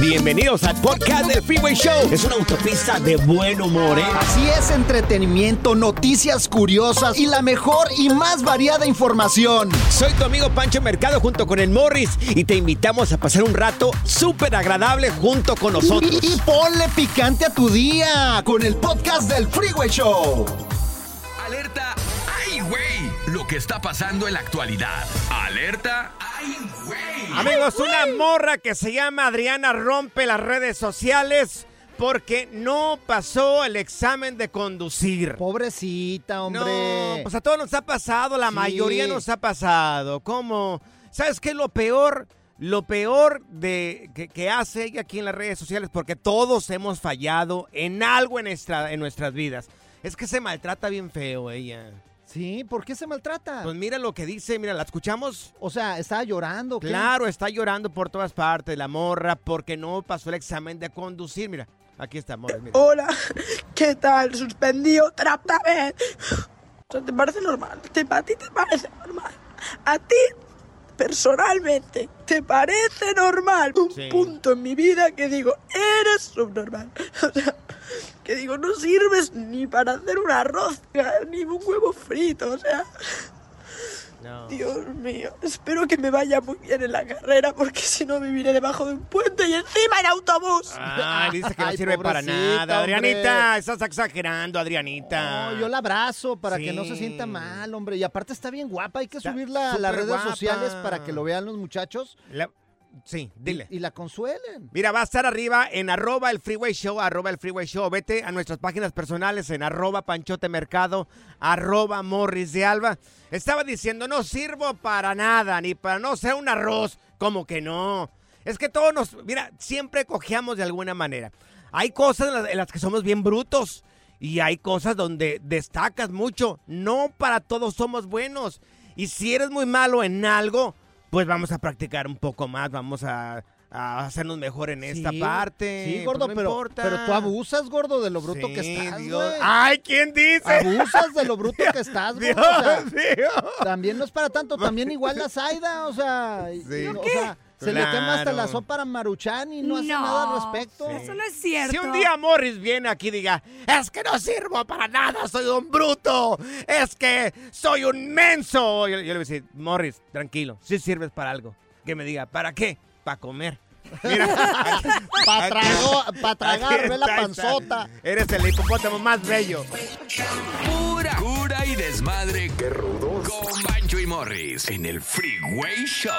Bienvenidos al podcast del Freeway Show. Es una autopista de buen humor, ¿eh? Así es, entretenimiento, noticias curiosas y la mejor y más variada información. Soy tu amigo Pancho Mercado junto con el Morris y te invitamos a pasar un rato súper agradable junto con nosotros. Y, y ponle picante a tu día con el podcast del Freeway Show. Alerta, que está pasando en la actualidad. Alerta, ¡ay, güey! Amigos, una morra que se llama Adriana rompe las redes sociales porque no pasó el examen de conducir. Pobrecita, hombre. No, pues a todos nos ha pasado, la Sí. mayoría nos ha pasado. ¿Cómo? ¿Sabes qué es lo peor? Lo peor de que, que hace ella aquí en las redes sociales, porque todos hemos fallado en algo en, nuestra, en nuestras vidas, es que se maltrata bien feo ella. Sí, ¿por qué se maltrata? Pues mira lo que dice, mira, ¿la escuchamos? o sea, estaba llorando. Claro, está llorando por todas partes la morra porque no pasó el examen de conducir. Mira, aquí está, morra, mira. Hola, ¿qué tal? Suspendí otra vez. O sea, ¿te parece normal? ¿Te, ¿A ti te parece normal? ¿A ti, personalmente, te parece normal? Un Sí. punto en mi vida que digo, eres subnormal. O sea, que digo, no sirves ni para hacer una rosca, ni un huevo frito, o sea... No. Dios mío, espero que me vaya muy bien en la carrera porque si no viviré debajo de un puente y encima en autobús. Ah, dice que no Ay, sirve para nada. hombre. Adrianita, estás exagerando, Adrianita. No, yo la abrazo para que no se sienta mal, hombre. Y aparte está bien guapa, hay que Está subirla a las redes guapa. sociales para que lo vean los muchachos La- Sí, dile. y la consuelen. Mira, va a estar arriba en arroba el freeway show, arroba el freeway show. Vete a nuestras páginas personales en arroba panchote mercado, arroba morris de alba. Estaba diciendo, no sirvo para nada, ni para no ser un arroz. Como que no. Es que todos nos, mira, siempre cojeamos de alguna manera. Hay cosas en las, en las que somos bien brutos y hay cosas donde destacas mucho. No para todos somos buenos. Y si eres muy malo en algo, pues vamos a practicar un poco más, vamos a, a hacernos mejor en esta Sí, parte. Sí, Pues gordo, no pero, importa. pero tú abusas, gordo, de lo bruto que Sí, estás, Dios. Ay, ¿quién dice? Abusas de lo bruto que estás, Dios gordo. O sea, mío. también no es para tanto, también igual la Zaida, o sea, Sí. o sea, se le quema hasta la sopa a Maruchan y no hace No. nada al respecto. Sí. Eso no es cierto. Si un día Morris viene aquí y diga, es que no sirvo para nada, soy un bruto, es que soy un menso. Yo, yo le voy a decir, Morris, tranquilo, si sirves para algo. Que me diga, ¿para qué? Para comer. Mira, Para aquí- tragar, ve la panzota. Eres el hipopótamo más bello. Pura cura y desmadre. ¡Qué rudos! Con Bancho y Morris en el Freeway Show.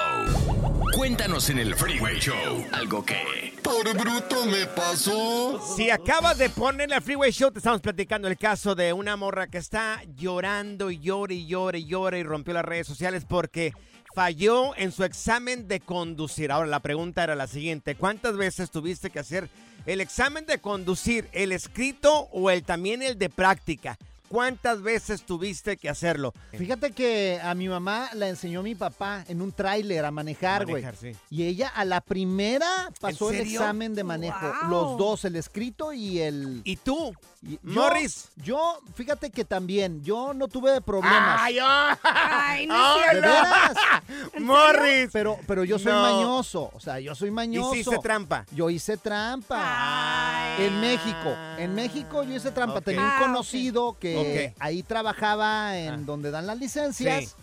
Cuéntanos en el Freeway Show algo que... Por bruto me pasó. Si acabas de poner en el Freeway Show, te estamos platicando el caso de una morra que está llorando y llora y llora y llora y rompió las redes sociales porque falló en su examen de conducir. Ahora, la pregunta era la siguiente. ¿Cuántas veces tuviste que hacer el examen de conducir, el escrito o el también el de práctica? ¿Cuántas veces tuviste que hacerlo? Fíjate que a mi mamá la enseñó mi papá en un tráiler a manejar, güey. Sí. Y ella a la primera pasó el examen de manejo. Wow. Los dos, el escrito y el... ¿Y tú? Y- yo- Morris. Yo, fíjate que también, yo no tuve problemas. ¡Ay, oh! Ay, no es ¡Ay, ¿De cierto. veras? ¡Morris! Pero, pero yo soy No. mañoso, o sea, yo soy mañoso. Hiciste trampa. Yo hice trampa. Ay. En México, en México yo hice trampa. Tenía un Ah, conocido que ahí trabajaba en Ah. donde dan las licencias. Sí.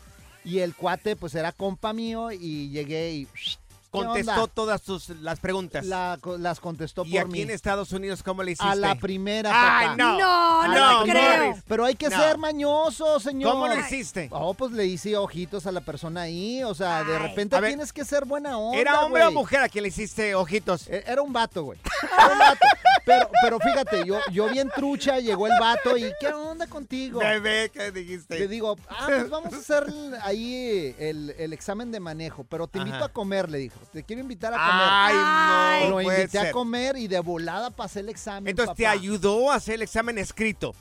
Y el cuate, pues era compa mío y llegué y. ¿qué Contestó onda? todas tus, las preguntas. La- las contestó ¿Y por aquí mí. en Estados Unidos cómo le hiciste? A la primera, ¡Ay, papá. no! No, no, no, creo. Morris. Pero hay que No. ser mañoso, señor. ¿Cómo lo hiciste? Oh, pues le hice ojitos a la persona ahí. O sea, de repente ver, tienes que ser buena onda. ¿Era hombre o mujer a quien le hiciste ojitos? E- Era un vato, güey. Era un vato. Pero, pero fíjate, yo, yo bien trucha, llegó el vato y ¿qué onda contigo? Bebé, ¿qué dijiste? Le digo, ah, pues vamos a hacer ahí el, el examen de manejo, pero te invito Ajá. a comer, le dijo. Te quiero invitar a comer. Ay, no Lo puede invité a comer y de volada pasé el examen. Entonces te papá. ayudó a hacer el examen escrito.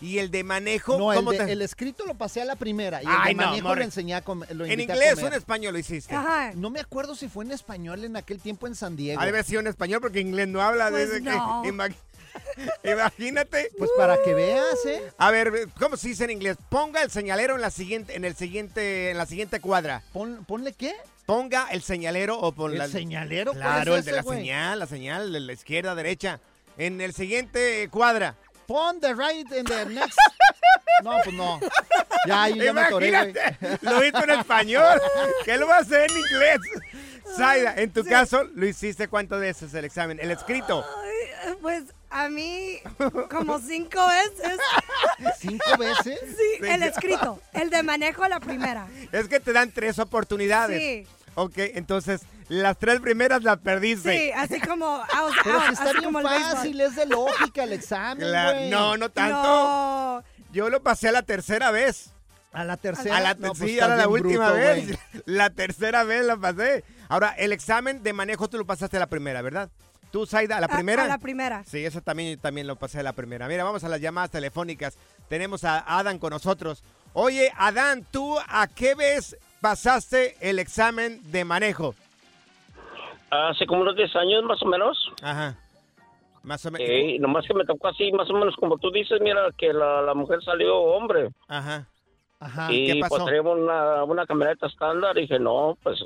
¿Y el de manejo? No, el, ¿cómo de- te- el escrito lo pasé a la primera y el Ay, de no, manejo lo enseñé a comer. Lo ¿En invité a inglés o comer. en español lo hiciste? Ajá. No me acuerdo si fue en español en aquel tiempo en San Diego. Ha de haber sido en español porque inglés no habla. Pues desde no. que, imag- Imagínate. Pues para que veas, ¿eh? A ver, ¿cómo se dice en inglés? Ponga el señalero en la siguiente, en el siguiente, en la siguiente cuadra. Pon- ponle qué? Ponga el señalero o pon ¿El la. señalero? ¿Cuál Claro, es el de ese, la güey? señal, la señal de la izquierda, derecha. En el siguiente cuadra. Pon the right in the next. No, pues no. Ya, yo ya me atoré, güey. Imagínate, lo hizo en español. ¿Qué lo va a hacer en inglés? Zaida, en tu caso, lo hiciste cuántas veces el examen, el escrito. Ay, Pues a mí como cinco veces. ¿Cinco veces? Sí, el escrito. El de manejo la primera. Es que te dan tres oportunidades. Sí. Ok, entonces las tres primeras las perdiste. Sí, así como. out, Pero out, si está así bien fácil, es de lógica el examen, La- no, no tanto. No. Yo lo pasé a la tercera vez. A la tercera. A la, no, pues sí, ahora la última bruto, vez. La tercera vez la pasé. Ahora, el examen de manejo tú lo pasaste a la primera, ¿verdad? ¿Tú, Zaida, a la primera? A, la primera. Sí, eso también, también lo pasé a la primera. Mira, vamos a las llamadas telefónicas. Tenemos a Adán con nosotros. Oye, Adán, ¿tú a qué vez pasaste el examen de manejo? Hace como unos 10 años más o menos. Ajá. Más o menos. Eh, nomás que me tocó así, más o menos como tú dices, mira, que la, la mujer salió hombre. Ajá. Ajá. ¿qué y pasó? pues traíamos una, una camioneta estándar y dije, no, pues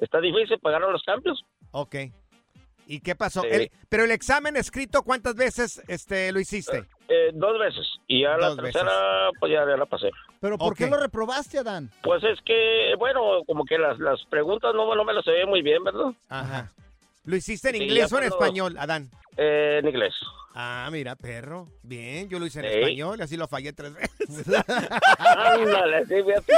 está difícil pagar los cambios. Ok. ¿Y qué pasó? Sí. El- pero el examen escrito, ¿cuántas veces este, lo hiciste? Eh, dos veces. Y ya la tercera, pues ya, ya la pasé. ¿Pero por qué lo reprobaste, Adán? Pues es que, bueno, como que las, las preguntas no, no me las sabía muy bien, ¿verdad? Ajá. ¿Lo hiciste en Sí, inglés o en español, Adán? Eh, en inglés. Ah, mira, perro. Bien, yo lo hice en Sí. español y así lo fallé tres veces. Ándale, sí, fíjate.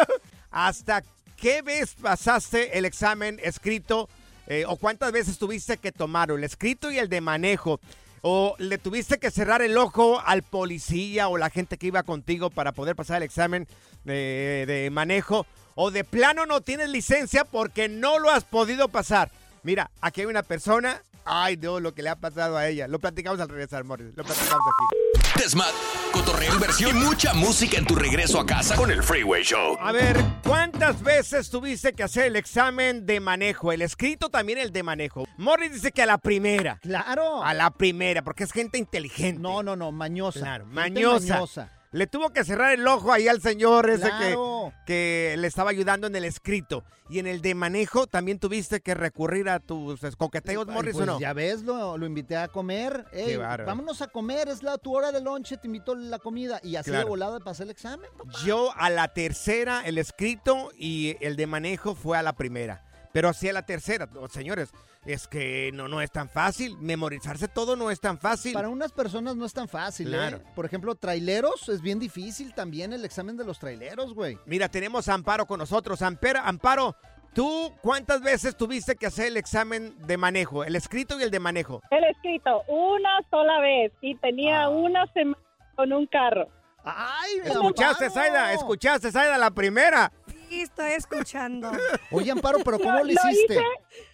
¿Hasta qué vez pasaste el examen escrito eh, o cuántas veces tuviste que tomarlo? El escrito y el de manejo. ¿O le tuviste que cerrar el ojo al policía o la gente que iba contigo para poder pasar el examen de, de manejo? ¿O de plano no tienes licencia porque no lo has podido pasar? Mira, aquí hay una persona. Ay, Dios, lo que le ha pasado a ella. Lo platicamos al regresar, Morris. Lo platicamos aquí. Desmad, cotorreo, inversión y mucha música en tu regreso a casa con el Freeway Show. A ver, ¿cuántas veces tuviste que hacer el examen de manejo? El escrito también el de manejo. Morris dice que a la primera. Claro. A la primera, porque es gente inteligente. No, no, no, mañosa. Claro, Gente mañosa. mañosa. Le tuvo que cerrar el ojo ahí al señor ese Claro. que, que le estaba ayudando en el escrito. Y en el de manejo también tuviste que recurrir a tus coqueteos, Ay, Morris, pues ¿o no? Ya ves, lo, lo invité a comer. Ey, vámonos a comer, es la tu hora de lonche, te invito la comida. Y así Claro. de volada pasé el examen. papá. Yo a la tercera, el escrito y el de manejo fue a la primera. Pero así a la tercera, No, señores, es que no, no es tan fácil. Memorizarse todo no es tan fácil. Para unas personas no es tan fácil, Claro. ¿eh? Por ejemplo, traileros, es bien difícil también el examen de los traileros, güey. Mira, tenemos a Amparo con nosotros. Amparo, Amparo, ¿tú cuántas veces tuviste que hacer el examen de manejo? El escrito y el de manejo. El escrito una sola vez y tenía una semana con un carro. ¡Ay, ¿Escuchaste! Zaida? ¿Escuchaste, Zaida, la primera? Sí, estoy escuchando. Oye, Amparo, pero ¿cómo lo, lo hiciste? hice,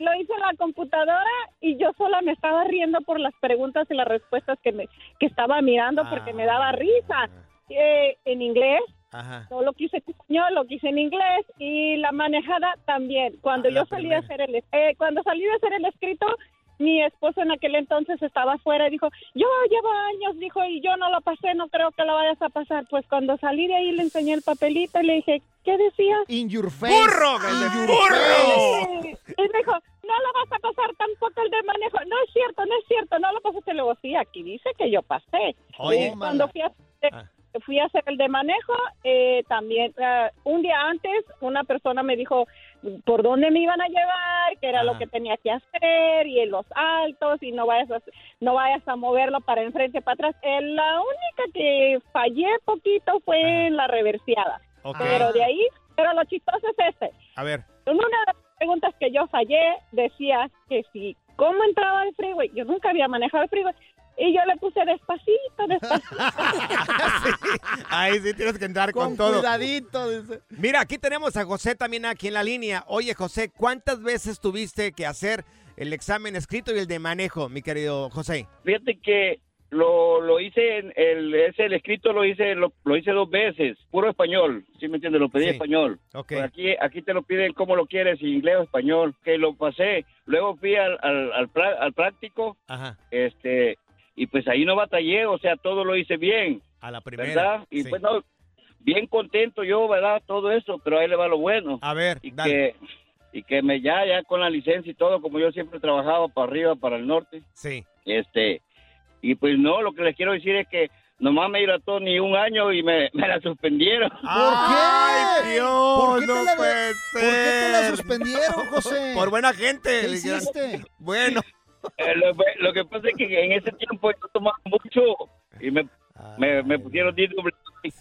lo hice en la computadora y yo sola me estaba riendo por las preguntas y las respuestas que me que estaba mirando porque me daba risa. Eh, en inglés, Ajá. no lo quise en español, lo quise en inglés y la manejada también. Cuando Ah, yo salí a hacer el eh, cuando salí a hacer el escrito, mi esposo en aquel entonces estaba afuera y dijo, yo llevo años, dijo, y yo no lo pasé, no creo que lo vayas a pasar. Pues cuando salí de ahí le enseñé el papelito y le dije, ¿qué decía? In your face. ¡Burro, in güey, your burro! face. Y me dijo, no lo vas a pasar tampoco el de manejo. No es cierto, no es cierto, no lo pasaste. Luego, sí, aquí dice que yo pasé. Oye. Y cuando fui a, Ah. fui a hacer el de manejo, eh, también, eh, un día antes, una persona me dijo por dónde me iban a llevar, qué era Ajá. lo que tenía que hacer, y en los altos, y no vayas a, no vayas a moverlo para enfrente, para atrás. Eh, la única que fallé poquito fue Ajá. en la reversiada. Pero de ahí, pero lo chistoso es este. A ver. En una de las preguntas que yo fallé, decía que si, ¿cómo entraba el freeway? Yo nunca había manejado el freeway. Y yo le puse despacito, despacito. Ahí sí tienes que entrar con, Con todo. cuidadito, dice. Mira, aquí tenemos a José también aquí en la línea. Oye, José, ¿cuántas veces tuviste que hacer el examen escrito y el de manejo, mi querido José? Fíjate que lo, lo hice, en el, ese, el escrito lo hice, lo, lo hice dos veces, puro español, ¿sí me entiendes? Lo pedí Sí. en español. Ok. Pues aquí, aquí te lo piden como lo quieres, inglés o español, que lo pasé. Luego fui al, al, al, al práctico, Ajá. este, y pues ahí no batallé, o sea, todo lo hice bien, A la primera. ¿verdad? Y sí. pues no, bien contento yo, ¿verdad? Todo eso, pero ahí le va lo bueno. A ver, y dale. que y que me ya ya con la licencia y todo como yo siempre he trabajado para arriba para el norte Sí. este y pues no lo que les quiero decir es que nomás me hidrató ni un año y me, me la suspendieron ¡Ay, Dios! ¿Por qué no la- puede ¿Por qué te la suspendieron, José? Por buena gente. ¿Qué hiciste? Bueno. Eh, lo, lo que pasa es que en ese tiempo yo tomaba mucho y me, me, me pusieron DWI.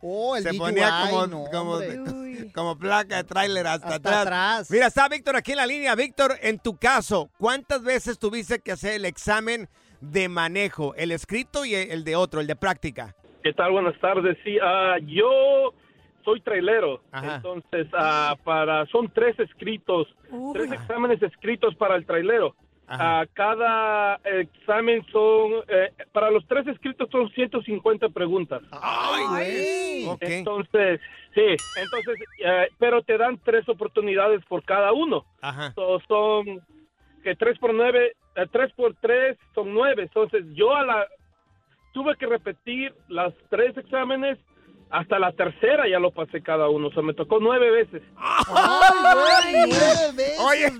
Oh, el Se ponía como, no, como, placa de tráiler hasta, Hasta atrás. atrás. Mira, está Víctor aquí en la línea. Víctor, en tu caso, ¿cuántas veces tuviste que hacer el examen de manejo? El escrito y el de otro, el de práctica. ¿Qué tal? Buenas tardes. Sí, ah, yo soy trailero. Ajá. Entonces, ah, para son tres escritos, tres exámenes escritos para el trailero. Ajá. Ah, cada examen son, eh, para los tres escritos son 150 preguntas. ¡Ay, güey! Entonces, sí, entonces, eh, pero te dan tres oportunidades por cada uno. Ajá. So, son que tres por nueve, eh, tres por tres son nueve. Entonces yo a la tuve que repetir las tres exámenes hasta la tercera ya lo pasé cada uno. O sea, me tocó nueve veces. ¡Ay, güey! ¡Nueve veces, Oye,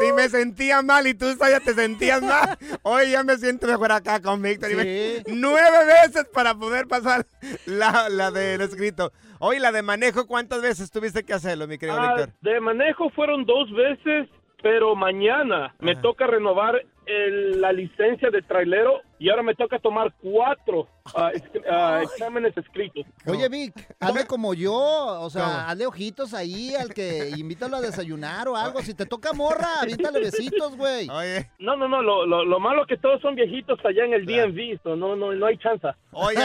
si me sentía mal y tú ya te sentías mal, hoy ya me siento mejor acá con Víctor. Me-. Nueve veces para poder pasar la, la del escrito. Oye, la de manejo, ¿cuántas veces tuviste que hacerlo, mi querido Ah, Víctor? de manejo fueron dos veces, pero mañana me toca renovar el- la licencia de trailero y ahora me toca tomar cuatro ah, ex- ah, exámenes escritos. Oye, Vic, hazle como yo, o sea, ¿Cómo? hazle ojitos ahí al que invítalo a desayunar o algo. Si te toca morra, aviéntale besitos, güey. Oye, No, no, no, lo, lo, lo malo que todos son viejitos allá en el DMV, so no, no, no hay chance. oye,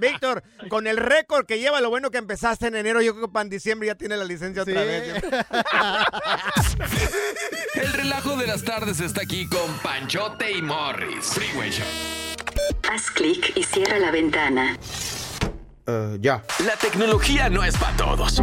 Víctor, con el récord que lleva, lo bueno que empezaste en enero, yo creo que para en diciembre ya tiene la licencia otra vez. El relajo de las tardes está aquí con Panchote y Morris. Freeway Show. Haz clic y cierra la ventana. ya. La tecnología no es para todos.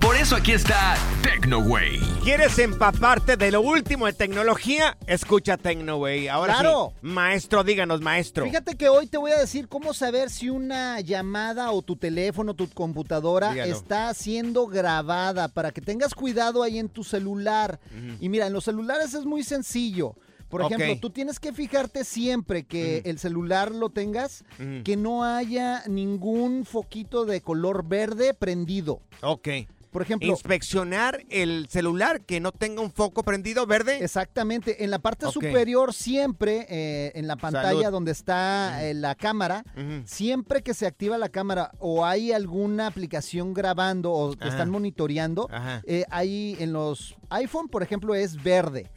Por eso aquí está TecnoWay. ¿Quieres empaparte de lo último de tecnología? Escucha TecnoWay. Ahora Claro. sí, maestro, díganos, maestro. Fíjate que hoy te voy a decir cómo saber si una llamada o tu teléfono, tu computadora Dígalo. está siendo grabada para que tengas cuidado ahí en tu celular. Y mira, en los celulares es muy sencillo. Por ejemplo, tú tienes que fijarte siempre que el celular lo tengas, que no haya ningún foquito de color verde prendido. Ok. Por ejemplo, Inspeccionar el celular que no tenga un foco prendido verde. Exactamente, en la parte superior siempre, eh, en la pantalla Salud. donde está eh, la cámara, siempre que se activa la cámara o hay alguna aplicación grabando o te están monitoreando, eh, ahí en los iPhone, por ejemplo, es verde.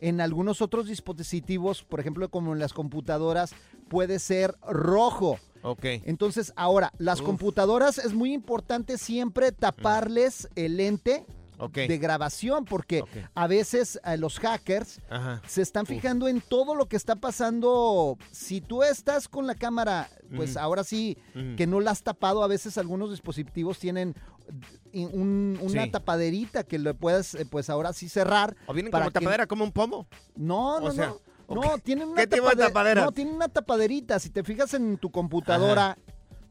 En algunos otros dispositivos, por ejemplo, como en las computadoras, puede ser rojo. Ok. Entonces, ahora, las Uf. computadoras es muy importante siempre taparles el lente de grabación porque a veces eh, los hackers Ajá. se están fijando en todo lo que está pasando. Si tú estás con la cámara, pues Ujú. ahora sí Ujú. que no la has tapado, a veces algunos dispositivos tienen eh, un- una Sí. tapaderita que le puedes, eh, pues ahora sí cerrar. ¿O vienen para como que- tapadera, como un pomo? No, O no, sea, no. Ok. No, tienen una ¿Qué tipo de tapade- tapadera? No, tienen una tapaderita. Si te fijas en tu computadora,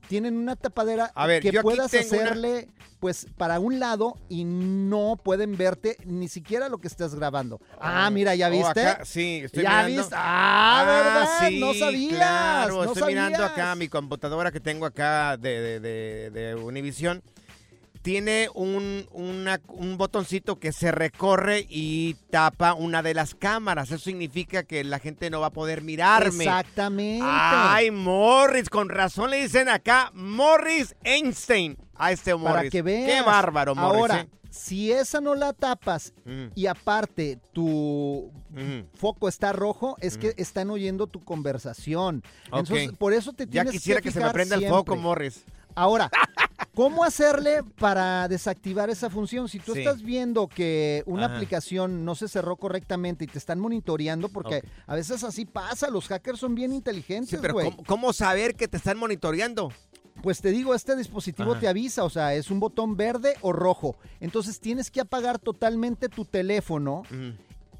tienen una tapadera A ver, que yo puedas tengo una- hacerle, pues, para un lado y no pueden verte ni siquiera lo que estás grabando. Ah, mira, ¿ya Oh, viste? acá, sí, estoy ¿Ya mirando. viste? Ah, ¿verdad? sí, no sabías. Claro, no estoy mirando sabías. acá mi computadora que tengo acá de, de, de, de Univision. Tiene un, una- un botoncito que se recorre y tapa una de las cámaras. Eso significa que la gente no va a poder mirarme. Exactamente. Ay, Morris, con razón le dicen acá Morris Einstein a este Morris. para que veas. Qué bárbaro, Morris. Ahora, ¿eh? si esa no la tapas Mm, y aparte tu mm. foco está rojo, es que están oyendo tu conversación. Entonces, por eso te Ya tienes quisiera que, se me prenda el foco. Morris. Ahora, ¿cómo hacerle para desactivar esa función? Si tú Sí. estás viendo que una Ajá. aplicación no se cerró correctamente y te están monitoreando, porque a veces así pasa, los hackers son bien Sí, inteligentes, pero güey. ¿cómo, cómo saber que te están monitoreando? Pues te digo, este dispositivo Ajá. te avisa, o sea, es un botón verde o rojo. Entonces tienes que apagar totalmente tu teléfono Mm.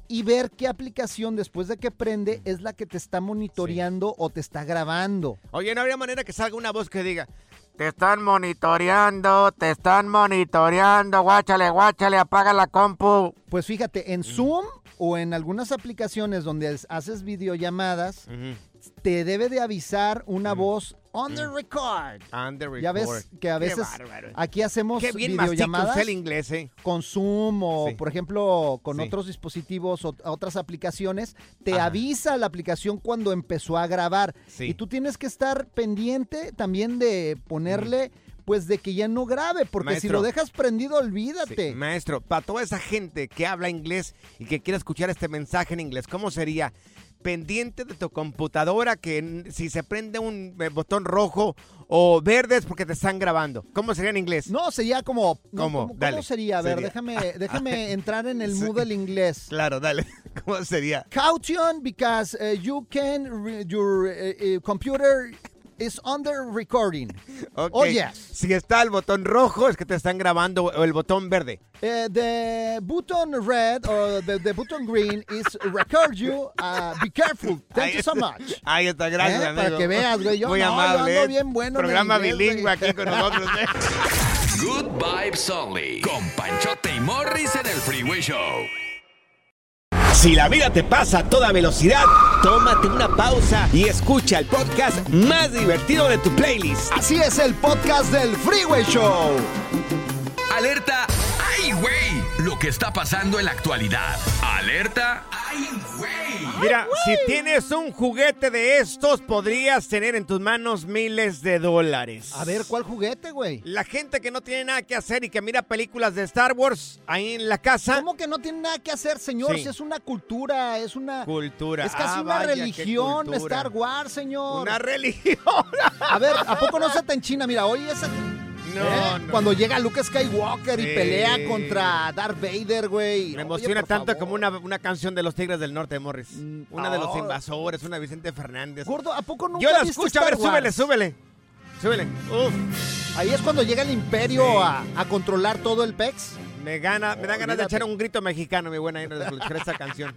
Y ver qué aplicación después de que prende es la que te está monitoreando o te está grabando. Oye, no habría manera que salga una voz que diga, te están monitoreando, te están monitoreando, guáchale, guáchale, apaga la compu. Pues fíjate, en Zoom o en algunas aplicaciones donde es- haces videollamadas, te debe de avisar una voz on the record. On the Ya ves record. que a veces aquí hacemos Qué bien videollamadas el inglés, ¿eh? con Zoom o, Sí. por ejemplo, con Sí. otros dispositivos o otras aplicaciones. Te Ajá. avisa la aplicación cuando empezó a grabar. Sí. Y tú tienes que estar pendiente también de ponerle, pues, de que ya no grabe, porque si lo dejas prendido, olvídate. Sí, maestro, para toda esa gente que habla inglés y que quiere escuchar este mensaje en inglés, ¿cómo sería? Pendiente de tu computadora que si se prende un eh, botón rojo o verde es porque te están grabando. ¿Cómo sería en inglés? No, sería como... no, ¿Cómo? ¿cómo, Dale. cómo sería? A ver, Sería. déjame, déjame entrar en el mood del inglés. Claro, dale. ¿Cómo sería? Caution because uh, you can your uh, uh, computer is under recording. Ok. Oh, yes. Si está el botón rojo es que te están grabando o el botón verde. Uh, the button red or the, the button green is record you. Uh, be careful. Thank you so much. Ahí está, gracias, Eh, amigo. para que veas, güey. Yo Muy no, yo amable. ando bien bueno en el Programa inglés, bilingüe aquí con nosotros. ¿eh? Good Vibes Only. Con Panchote y Morris en el Freeway Show. Si la vida te pasa a toda velocidad, tómate una pausa y escucha el podcast más divertido de tu playlist. Así es el podcast del Freeway Show. Alerta. ¡Ay, güey! Lo que está pasando en la actualidad. Alerta. ¡Ay, güey! Mira, si tienes un juguete de estos, podrías tener en tus manos miles de dólares. A ver, ¿cuál juguete, güey? La gente que no tiene nada que hacer y que mira películas de Star Wars ahí en la casa. ¿Cómo que no tiene nada que hacer, señor? Sí. Si es una cultura, es una... Cultura. Es casi Ah, una vaya, religión. Star Wars, señor. Una religión. A ver, ¿a poco no se te enchina? Mira, hoy esa... No, ¿Eh? no. Cuando llega Luke Skywalker y Sí. pelea contra Darth Vader, güey. Me emociona tanto favor. como una, una canción de los Tigres del Norte, Morris. Una de los oh. invasores, una de Vicente Fernández. Gordo, ¿a poco nunca Yo la escucho, a ver, Wars? súbele, súbele. Súbele. Uf, Ahí es cuando llega el imperio Sí. a, a controlar todo el PEX. me gana, me dan ganas de echar un grito mexicano, mi buena, escuchar esta canción.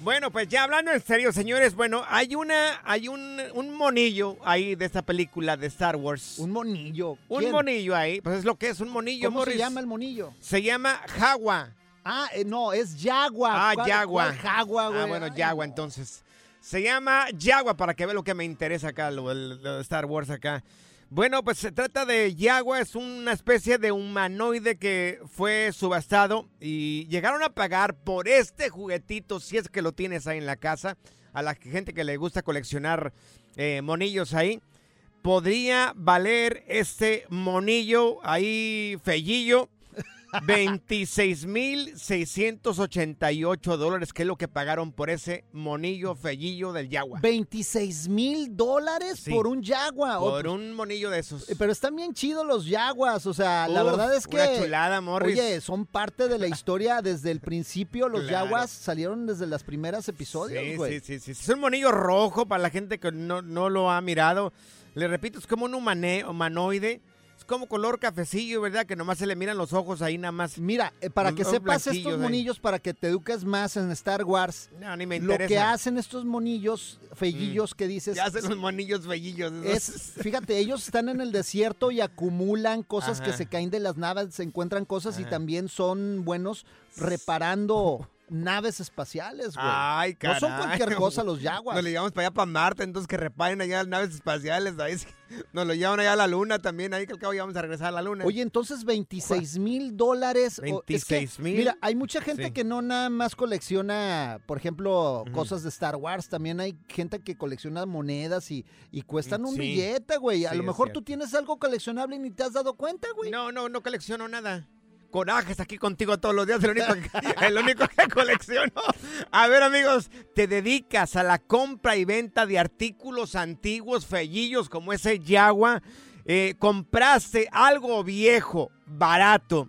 Bueno, pues ya hablando en serio, señores, bueno, hay una, hay un, un monillo ahí de esta película de Star Wars. Un monillo. Un monillo ahí, pues es lo que es un monillo, ¿Cómo Morris. se llama el monillo? Se llama Jawa. Ah, eh, no, es Yagua. Ah, ¿Cuál- Yagua. cuál Jagua, güey? Ah, bueno, Ay, Yagua, no. entonces. Se llama Yagua para que vea lo que me interesa acá, lo, lo de Star Wars acá. Bueno, pues se trata de Yagua, es una especie de humanoide que fue subastado y llegaron a pagar por este juguetito, si es que lo tienes ahí en la casa, a la gente que le gusta coleccionar eh, monillos ahí. Podría valer este monillo ahí, fellillo, 26,688 dólares, que es lo que pagaron por ese monillo fellillo del Yagua. 26 mil dólares Sí. por un Yagua. Oh, Por pues, un monillo de esos. Pero están bien chidos los Yaguas, o sea, la Uf, verdad es que... Una chulada, Morris. Oye, son parte de la historia desde el principio. Los Claro. Yaguas salieron desde los primeros episodios, Sí, güey. sí, sí, sí. Es un monillo rojo para la gente que no, no lo ha mirado. Le repito, es como un humane- humanoide. Como color cafecillo, ¿verdad? Que nomás se le miran los ojos ahí nada más. Mira, eh, para que sepas estos ahí. monillos, para que te eduques más en Star Wars, No, ni me lo que hacen estos monillos, fellillos que dices, Ya hacen los monillos fellillos. es, fíjate, ellos están en el desierto y acumulan cosas que se caen de las naves, se encuentran cosas y también son buenos reparando naves espaciales, güey. Ay, no son caray. cualquier cosa los Jaguars. Nos lo llevamos para allá, para Marte, entonces que reparen allá las naves espaciales. Ahí, nos lo llevan allá a la Luna también, ahí que al cabo ya vamos a regresar a la Luna. Oye, entonces 26 mil dólares. o- es que, 26,000. Mira, hay mucha gente Sí. que no nada más colecciona, por ejemplo, cosas de Star Wars. También hay gente que colecciona monedas y, y cuestan un Sí. billete, güey. A Sí, lo mejor tú tienes algo coleccionable y ni te has dado cuenta, güey. No, no, no colecciono nada. Corajes aquí contigo todos los días, el único, que, el único que colecciono. A ver, amigos, te dedicas a la compra y venta de artículos antiguos, fellillos como ese Yagua. Eh, compraste algo viejo, barato.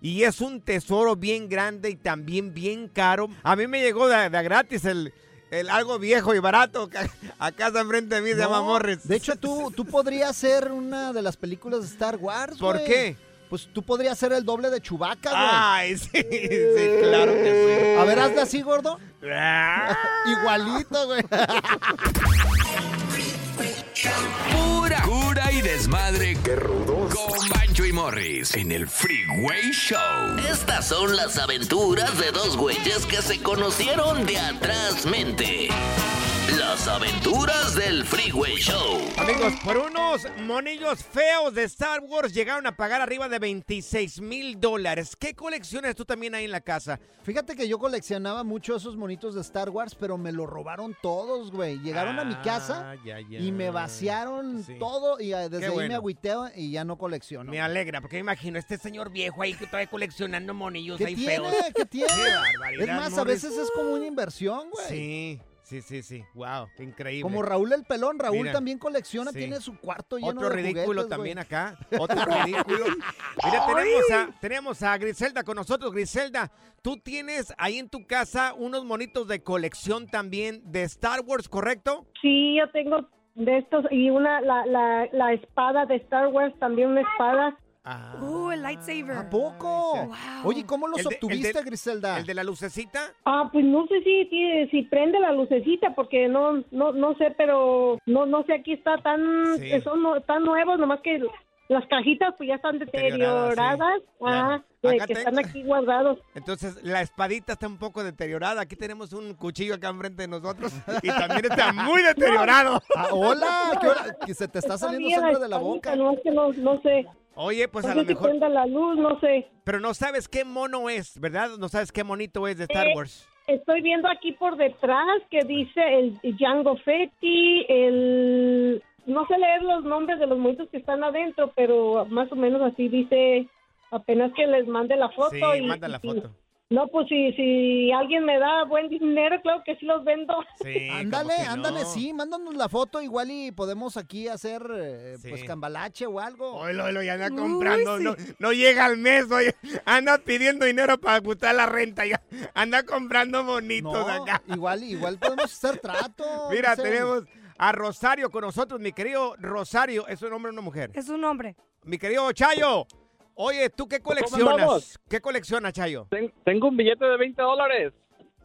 Y es un tesoro bien grande y también bien caro. A mí me llegó de, de gratis el, el algo viejo y barato que acá está enfrente de mí, se llama Morris. De hecho, tú, tú podrías ser una de las películas de Star Wars, ¿Por qué? Pues tú podrías ser el doble de Chubaca, güey. Ay, sí, sí, claro que A ver, hazle así, gordo. sí. Ah. Igualito, güey. Pura cura y desmadre. Qué rudos. Con Bancho y Morris en el Freeway Show. Estas son las aventuras de dos güeyes que se conocieron de atrás mente. Las aventuras del Freeway Show. Amigos, por unos monillos feos de Star Wars llegaron a pagar arriba de 26 mil dólares. ¿Qué colecciones tú también hay en la casa? Fíjate que yo coleccionaba mucho esos monitos de Star Wars, pero me lo robaron todos, güey. Llegaron a mi casa Ah, ya, ya. y me vaciaron Sí. todo y eh, desde ahí me agüiteo y ya no colecciono. Me alegra, porque me imagino este señor viejo ahí que todavía coleccionando monillos ¿Qué ahí tiene? feos. ¿Qué tiene? Qué es más, a veces es como una inversión, güey. Sí, sí, sí, sí. Wow, qué increíble. Como Raúl el Pelón, Raúl Mira. también colecciona, Sí. tiene su cuarto lleno Otro de ridículo juguetes, también acá. Otro ridículo. Mira, tenemos a, tenemos a Griselda con nosotros. Griselda, tú tienes ahí en tu casa unos monitos de colección también de Star Wars, ¿correcto? Sí, yo tengo de estos y una, la, la, la espada de Star Wars, también una espada. Uh, el lightsaber. ¿A poco? Wow. Oye, ¿cómo los El de- el obtuviste, de- Griselda? ¿El de la lucecita? Ah, pues no sé si, si, si prende la lucecita, porque no, no, no sé, pero no, no sé, aquí está tan, Sí. son no- tan nuevos, nomás que las cajitas pues ya están deterioradas, sí. ah, Claro. que, Acá que te- están aquí guardados. Entonces, la espadita está un poco deteriorada. Aquí tenemos un cuchillo acá enfrente de nosotros y también está muy deteriorado. Ah, hola, ¿qué hora? Se te está saliendo sangre de la boca. No, es que no, no sé, Oye, pues a no lo mejor... prenda la luz, no sé. Pero no sabes qué mono es, ¿verdad? No sabes qué monito es de Star Eh, Wars. Estoy viendo aquí por detrás que dice el Django Fetti, el... No sé leer los nombres de los monitos que están adentro, pero más o menos así dice, apenas que les mande la foto. Sí, y, manda la y- foto. No, pues si, si alguien me da buen dinero, claro que sí los vendo. Sí, Ándale, ándale, no. sí, mándanos la foto igual y podemos aquí hacer eh, Sí. pues cambalache o algo. Oilo, oilo, ya anda Uy, comprando. sí. No, no llega al mes, oye. Anda pidiendo dinero para ajustar la renta. Ya. Anda comprando bonitos No, acá. igual, igual podemos hacer trato. Mira, tenemos a Rosario con nosotros. Mi querido Rosario, ¿es un hombre o una mujer? Es un hombre. Mi querido Chayo. Oye, ¿tú qué coleccionas? ¿Qué coleccionas, Chayo? Ten- tengo un billete de 20 dólares.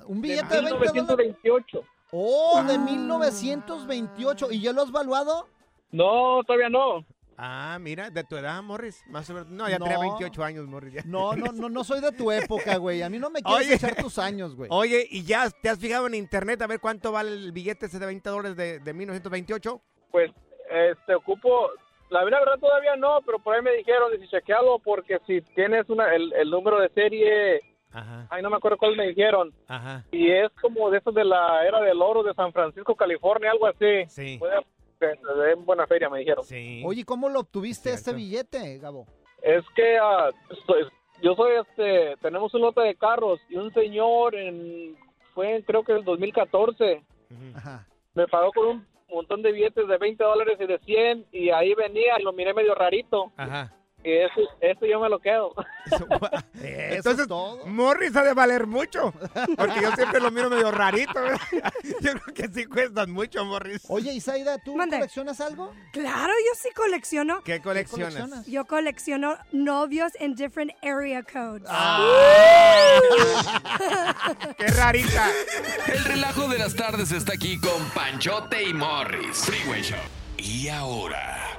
Un De billete de 20 dólares. 1928. Oh, de 1928. ¿Y ya lo has valuado? No, todavía no. Ah, mira, de tu edad, Morris. Más o menos. No, ya No. tenía 28 años, Morris. ya. No, no, no, no soy de tu época, güey. A mí no me quieres Oye. echar tus años, güey. Oye, ¿y ya te has fijado en internet a ver cuánto vale el billete ese de 20 dólares de, de 1928? Pues, este, ocupo... La verdad todavía no, pero por ahí me dijeron, dice, chequealo porque si tienes una, el, el número de serie... Ajá, Ay, no me acuerdo cuál me dijeron. ajá. Y es como de esos de la era del oro de San Francisco, California, algo así. Sí. Puede que se dé en buena feria, me dijeron. Sí. Oye, ¿cómo lo obtuviste Es este billete, Gabo? Es que ah, soy- yo soy este, tenemos un lote de carros y un señor en, fue creo que en el 2014, Ujú. Ajá. me pagó con un montón de billetes de 20 dólares y de 100 y ahí venía y lo miré medio rarito Ajá. Y eso, eso yo me lo quedo. Entonces, es todo. Morris ha de valer mucho. Porque yo siempre lo miro medio rarito. Yo creo que sí cuestan mucho, Morris. Oye, Isaida, ¿tú Mande. coleccionas algo? Claro, yo sí colecciono. ¿Qué coleccionas? coleccionas? Yo colecciono novios en different area codes. ¡Qué rarita! El relajo de las tardes está aquí con Panchote y Morris. Freeway Show. Y ahora.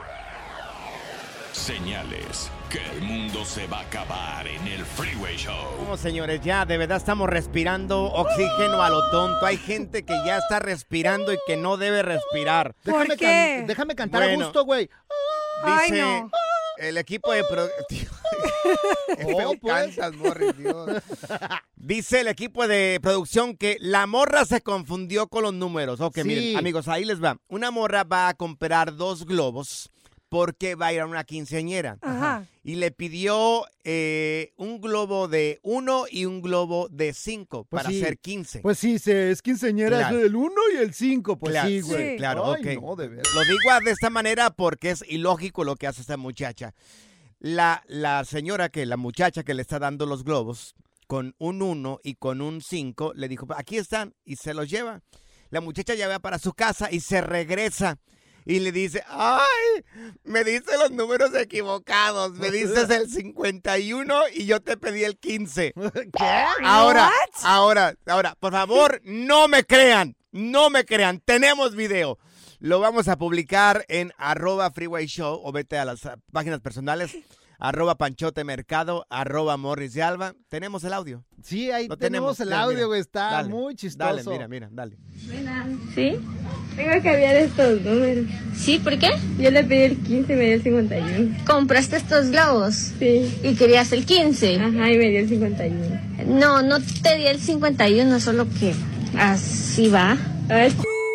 Señales que el mundo se va a acabar en el Freeway Show. Como señores, ya de verdad estamos respirando oxígeno a lo tonto. Hay gente que ya está respirando y que no debe respirar. ¿Por Déjame, qué? can- déjame cantar a Bueno. gusto, güey. Ay, Dice no. el equipo de producción. Oh, pues. cantas, Morris, Dios. Dice el equipo de producción que la morra se confundió con los números. Ok, Sí. miren, amigos, ahí les va. Una morra va a comprar dos globos porque va a ir a una quinceañera. Ajá. Y le pidió eh, un globo de uno y un globo de cinco Pues para sí. hacer 15. Pues sí, se, es quinceañera Claro. el 1 y el 5. Pues Claro, sí, güey. Sí. Claro, Ay, ok. no, de. Lo digo de esta manera porque es ilógico lo que hace esta muchacha. La, la señora que, la muchacha que le está dando los globos, con un 1 y con un 5, le dijo, aquí están, y se los lleva. La muchacha ya va para su casa y se regresa. Y le dice, ay, me dice los números equivocados, me dices el 51 y yo te pedí el 15. ¿Qué? Ahora, ahora, ahora, por favor, no me crean, no me crean, tenemos video. Lo vamos a publicar en arroba freeway show o vete a las ah, páginas personales, arroba panchote mercado, arroba morris de alba. Tenemos el audio. Sí, ahí tenemos, tenemos. el Mira, audio, güey. Está Dale, muy chistoso. Dale, mira, mira, dale. ¿Sí? Vengo a cambiar estos números. ¿Sí? ¿Por qué? Yo le pedí el 15 y me dio el 51. ¿Compraste estos globos? Sí. ¿Y querías el 15? Ajá, y me dio el 51. No, no te di el 51, solo que así va. Ay,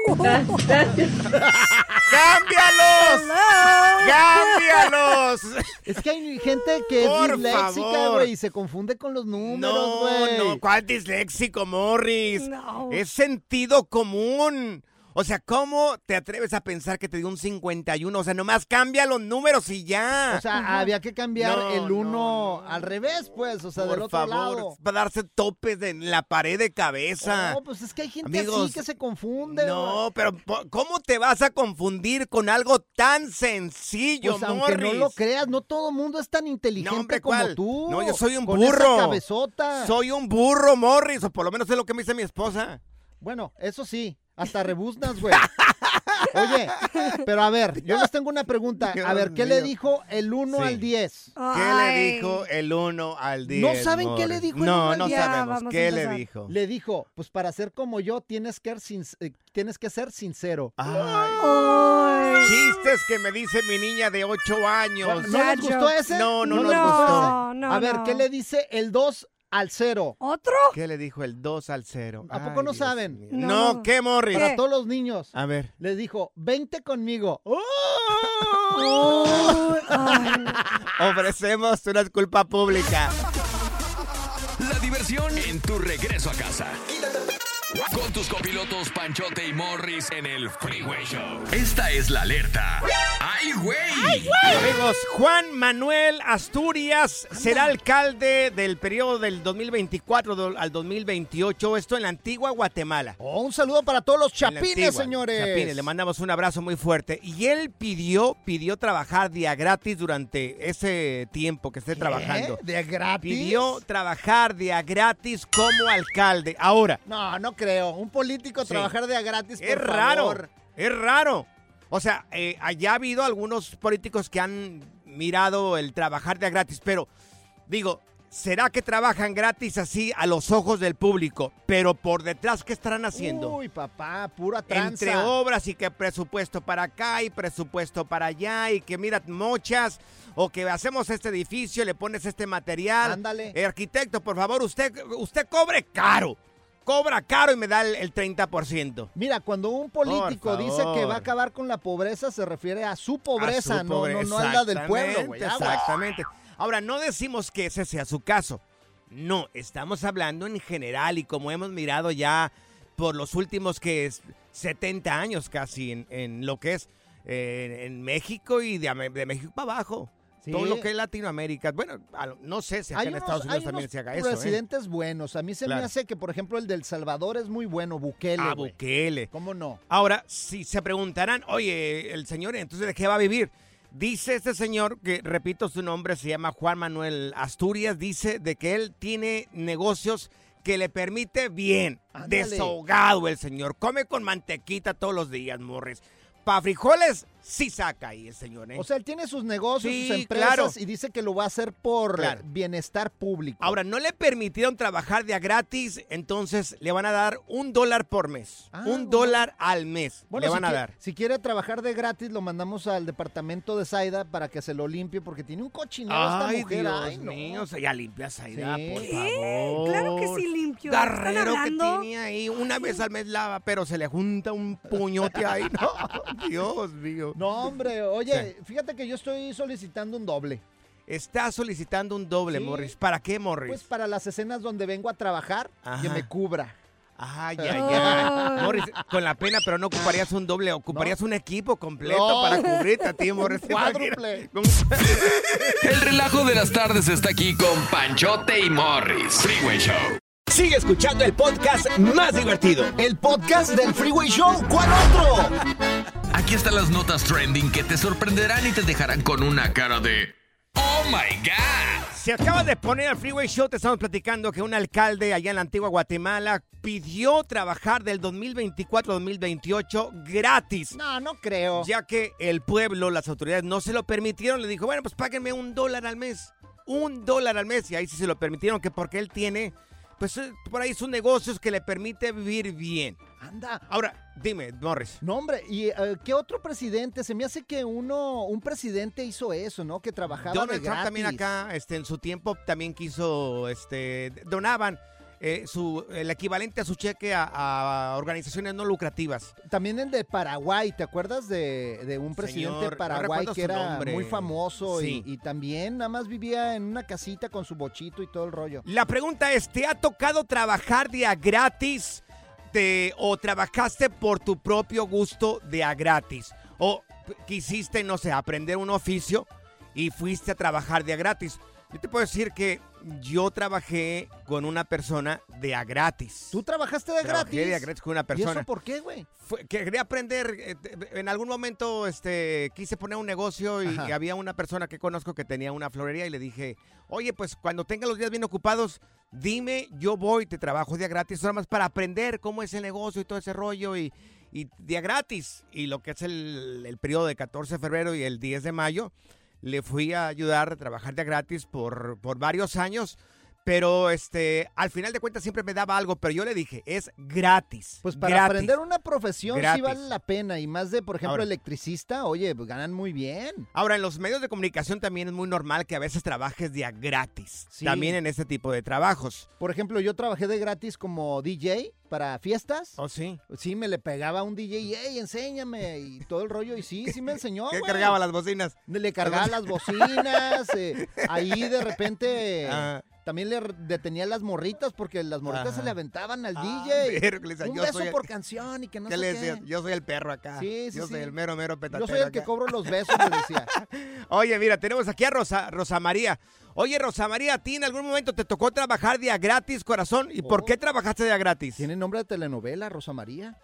gracias. ¡Cámbialos! ¡Cámbialos! Es que hay gente que Por es disléxica, güey, y se confunde con los números, No, güey. no, ¿cuál disléxico, Morris? No. Es sentido común. O sea, ¿cómo te atreves a pensar que te dio un 51? O sea, nomás cambia los números y ya. O sea, había que cambiar No, el no, uno al revés, pues, o sea, Por del otro favor, lado. para darse topes en la pared de cabeza. No, pues es que hay gente Amigos, así que se confunde. No, pero ¿cómo te vas a confundir con algo tan sencillo, Pues aunque no Morris? lo creas, no todo el mundo es tan inteligente hombre, como ¿cuál? tú. No, yo soy un con esa burro. cabezota. Soy un burro, Morris, o por lo menos es lo que me dice mi esposa. Bueno, eso sí, hasta rebuznas, güey. Oye, pero a ver, yo les tengo una pregunta. A ver, ¿qué le dijo el 1 Sí. al 10? ¿Qué le dijo el 1 al 10? ¿No saben qué le dijo el No, uno al no diez? Ya, sabemos. vamos a ¿Qué le empezar. dijo? Le dijo, pues para ser como yo tienes que, ser sin- eh, tienes que ser sincero. Ay, Ay. chistes que me dice mi niña de 8 años. ¿No les gustó ese? No, no, les no, gustó no, no, A ver, no. ¿qué le dice el 2 al 0? ¿Otro? ¿Qué le dijo el 2 al 0? ¿A poco no saben? No, No. ¿qué, Morris? Para todos los niños. A ver. Le dijo, 20 conmigo. Ay. Ofrecemos una disculpa pública. La diversión en tu regreso a casa. Con tus copilotos Panchote y Morris en el Freeway Show. Esta es la alerta. ¡Ay, güey! Amigos, Juan Manuel Asturias será alcalde del periodo del 2024 do- al 2028, esto en la antigua Guatemala. Oh, un saludo para todos los chapines, antigua, señores. Chapines, le mandamos un abrazo muy fuerte. Y él pidió, pidió trabajar día gratis durante ese tiempo que esté trabajando. ¿De gratis? Pidió trabajar día gratis como alcalde. Ahora, No, no creo. Un político Sí. trabajar de a gratis, es por raro, favor. es raro. O sea, eh, allá ha habido algunos políticos que han mirado el trabajar de a gratis, pero digo, ¿será que trabajan gratis así a los ojos del público? Pero por detrás, ¿qué estarán haciendo? Uy, papá, pura tranza. Entre obras y que presupuesto para acá y presupuesto para allá y que mira mochas o que hacemos este edificio, le pones este material. Ándale. Eh, arquitecto, por favor, usted, usted cobre caro. Cobra caro y me da el, el 30%. Mira, cuando un político dice que va a acabar con la pobreza, se refiere a su pobreza, A su no, pobre- no, no a la del pueblo, güey. Exactamente. Ahora, no decimos que ese sea su caso. No, estamos hablando en general y como hemos mirado ya por los últimos que es 70 años casi en, en lo que es eh, en México y de México para abajo. Sí. Todo lo que es Latinoamérica. Bueno, no sé si acá Hay en unos, Estados Unidos también se haga eso. ¿eh? presidentes buenos. A mí se me hace que, por ejemplo, el del Salvador es muy bueno, Bukele. A güey. Bukele. ¿Cómo no? Ahora, si se preguntarán, oye, el señor, entonces, ¿de qué va a vivir? Dice este señor, que repito su nombre, se llama Juan Manuel Asturias, dice de que él tiene negocios que le permite bien, Ándale. desahogado el señor, come con mantequita todos los días, Morris. Pa' frijoles, sí saca ahí el señor, ¿eh? O sea, él tiene sus negocios, Sí, sus empresas claro. y dice que lo va a hacer por Claro. bienestar público. Ahora, no le permitieron trabajar de a gratis, entonces le van a dar un dólar por mes. Ah, un bueno. dólar al mes Bueno, le van si a dar. Si quiere trabajar de gratis, lo mandamos al departamento de Saida para que se lo limpie porque tiene un cochinero esta Ay, mujer. Dios Ay, no. mío, o sea, ya limpias ahí, da, Sí. por ¿Qué? favor. Claro que sí limpio. ¿Están Garrero que hablando? tiene ahí, una vez al mes lava, pero se le junta un puñote ahí. No, Dios mío. No, hombre, oye, fíjate que yo estoy solicitando un doble. Está solicitando un doble, Sí. Morris. ¿Para qué, Morris? Pues para las escenas donde vengo a trabajar, que me cubra. Ay, ay, ay. Morris, con la pena, pero no ocuparías un doble, ocuparías un equipo completo No. para cubrirte a ti, Morris. ¿Te Cuádruple. El relajo de las tardes está aquí con Panchote y Morris. Freeway Show. Sigue escuchando el podcast más divertido. El podcast del Freeway Show, ¿cuál otro? Aquí están las notas trending que te sorprenderán y te dejarán con una cara de ¡Oh my God! Se acaba de poner al Freeway Show, te estamos platicando que un alcalde allá en la antigua Guatemala pidió trabajar del 2024-2028 gratis. No, no creo. Ya que el pueblo, las autoridades no se lo permitieron, le dijo, bueno, pues páguenme un dólar al mes. Un dólar al mes. Y ahí sí se lo permitieron, que porque él tiene, pues eh, por ahí sus negocios que le permite vivir bien. Anda. Ahora, dime, Morris. No, hombre, ¿y eh, qué otro presidente? Se me hace que uno, un presidente hizo eso, ¿no? Que trabajaba de Donald Trump gratis. también acá, este, en su tiempo también quiso, este, donaban eh, su, el equivalente a su cheque a, a organizaciones no lucrativas. También el de Paraguay, ¿te acuerdas de, de un presidente Señor, de no Paraguay que era nombre. muy famoso y- Sí. y, también nada más vivía en una casita con su bochito y todo el rollo? La pregunta es, ¿te ha tocado trabajar de a gratis o trabajaste por tu propio gusto de a gratis? ¿O quisiste, no sé, aprender un oficio y fuiste a trabajar de a gratis? Yo te puedo decir que yo trabajé con una persona de a gratis. ¿Tú trabajaste de Trabajé gratis? de a gratis con una ¿Y persona. eso por qué, güey? Fue- quería aprender, eh, te- en algún momento este, quise poner un negocio y, Ajá. y había una persona que conozco que tenía una florería y le dije, oye, pues cuando tenga los días bien ocupados, dime, yo voy, te trabajo día gratis, nada más para aprender cómo es el negocio y todo ese rollo y, y día gratis. Y lo que es el, el periodo de 14 de febrero y el 10 de mayo, le fui a ayudar a trabajar día gratis por, por varios años. Pero este, al final de cuentas siempre me daba algo, pero yo le dije, es gratis. Pues para gratis. aprender una profesión sí Gratis. vale la pena. Y más de, por ejemplo, Ahora. electricista, oye, pues ganan muy bien. Ahora, en los medios de comunicación también es muy normal que a veces trabajes día gratis. Sí. También en este tipo de trabajos. Por ejemplo, yo trabajé de gratis como DJ para fiestas. ¿Oh, sí? Sí, me le pegaba a un DJ y, hey, enséñame, y todo el rollo. Y sí, sí me enseñó, ¿Qué cargaba las bocinas? Le cargaba las bocinas. eh, ahí de repente Ah. También le detenía las morritas porque las morritas Ajá. se le aventaban al Ah, DJ. un beso soy por canción y que no ¿Qué sé le qué. decías? Yo soy el perro acá. Sí, sí, Yo soy sí. el mero, mero petatero Yo soy el que cobro los besos, le decía. Oye, mira, tenemos aquí a Rosa, Rosa María. Oye, Rosa María, ¿a ti en algún momento te tocó trabajar día gratis, corazón? ¿Y por qué trabajaste día gratis? Oh. ¿Tiene nombre de telenovela, Rosa María?